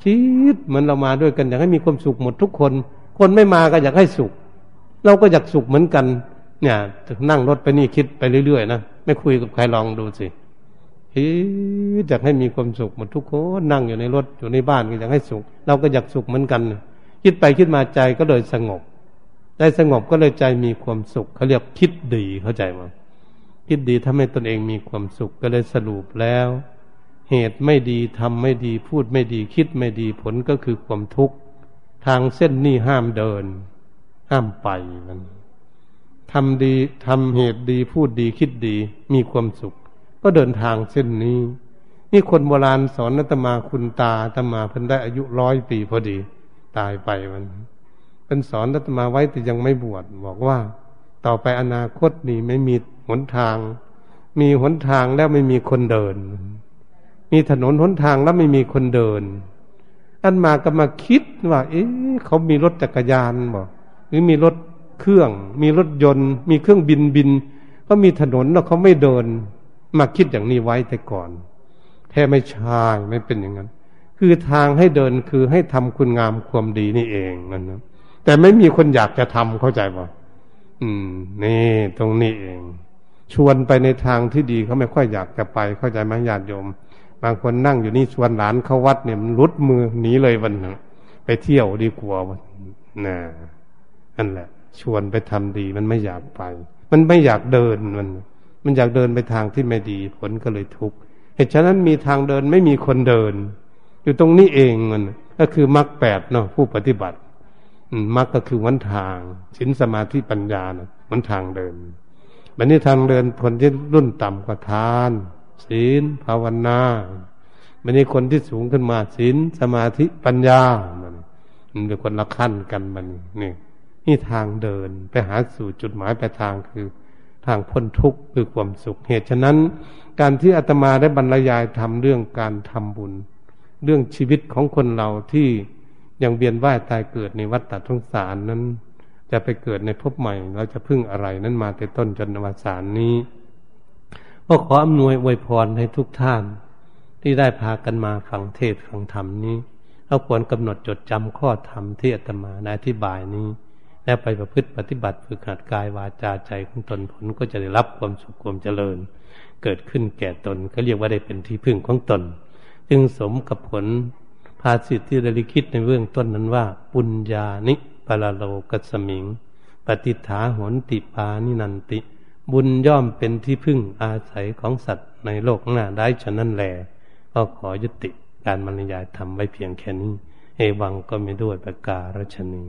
[SPEAKER 1] คิดเหมือนเรามาด้วยกันอยากให้มีความสุขหมดทุกคน คนไม่มาก็อยากให้สุข เราก็อยากสุขเหมือนกัน เนี่ยนั่งรถไปนี่คิดไปเรื่อยๆนะไม่คุยกับใครลองดูสิ คิดอยากให้มีความสุขหมดทุกคนนั่งอยู่ในรถอยู่ในบ้านก็อยากให้สุข เราก็อยากสุขเหมือนกัน คิดไปคิดมาใจก็เลยสงบใจสงบก็เลยใจมีความสุขเขาเรียกคิดดีเข้าใจไหมคิดดีทำให้ตนเองมีความสุขก็เลยสรุปแล้ว เหตุไม่ดีทำไม่ดีพูดไม่ดี คิดไม่ดีผลก็คือความทุกข์ทางเส้นนี้ห้ามเดิน ห้ามไปมันทำดีทำเหตุดีพูดดีคิดดีมีความสุข ก็เดินทางเส้นนี้ นี่คนโบราณสอนนัตมาคุณตาตมาเพิ่นได้อายุร้อยปีพอดี ตายไปมันเป็นสอนนัตมาไว้แต่ยังไม่บวชบอกว่า ต่อไปอนาคตนี่ไม่มีหนทาง มีหนทางแล้วไม่มีคนเดิน มีถนนหนทางแล้วไม่มีคนเดิน อันมาก็มาคิดว่า เอ๊ะเขามีรถจักรยานบอกหรือมีรถเครื่อง มีรถยนต์ มีเครื่องบินบิน ก็มีถนนแล้วเขาไม่เดิน มาคิดอย่างนี้ไว้แต่ก่อน แท้ไม่ใช่ไม่เป็นอย่างนั้น คือทางให้เดินคือให้ทำคุณงามความดีนี่เองนั่นนะแต่ไม่มีคนอยากจะทำเข้าใจป่ะอืม นี่ตรงนี้เอง ชวนไปในทางที่ดีเขาไม่ค่อยอยากจะไปเข้าใจไหมญาติโยม บางคนนั่งอยู่นี่ชวนหลานเข้าวัดเนี่ยมันรุดมือหนีเลยวันนึงไปเที่ยวดีกว่าวันน่ะนั่นแหละ ชวนไปทำดีมันไม่อยากไป มันไม่อยากเดินมัน มันอยากเดินไปทางที่ไม่ดีผลก็เลยทุกข์เหตุฉะนั้นมีทางเดินไม่มีคนเดิน อยู่ตรงนี้เองมันก็คือมรรคแปดเนาะผู้ปฏิบัติมรรคก็คือวันทางสินสมาธิปัญญานะวันทางเดินบันนี้ทางเดินคนที่รุ่นต่ำกว่าทาน ศีลภาวนามันนี่คนที่สูงขึ้นมาศีลสมาธิปัญญามันมันเป็นคนละขั้นกันมันนี่นี่ทางเดินไปหาสู่จุดหมายปลายทางคือ ทางพ้นทุกข์คือความสุข เหตุฉะนั้น การที่อาตมาได้บรรยายทำเรื่องการทำบุญ เรื่องชีวิตของคนเราที่ยังเวียนว่ายตายเกิดในวัฏฏะสงสารนั้น จะไปเกิดในภพใหม่ เราจะพึ่งอะไรนั้นมาแต่ต้นจนวสานนี้ก็ขออำนวยอวยพรให้ทุกท่าน ที่ได้พากันมาฟังเทศฟังธรรมนี้เราควรกำหนดจดจำข้อธรรมที่อาตมาได้อธิบายนี้ และไปประพฤติปฏิบัติฝึกหัดกายวาจาใจของตนผลก็จะได้รับความสุขความเจริญ เกิดขึ้นแก่ตนก็เรียกว่าได้เป็นที่พึ่งของตน จึงสมกับผลภาสิทธิที่ได้ลิขิตในเบื้องต้นนั้นว่า ปุญญานิปะลโลกัสมิง ปฏิฐาหนติปานินันติ บุญย่อมเป็นที่พึ่งอาศัยของสัตว์ในโลกหน้าได้ฉะนั้นแล ก็ขอยุติการบรรยายทำไว้เพียงแค่นี้ เอวังก็ไม่ด้วยประกาศชนี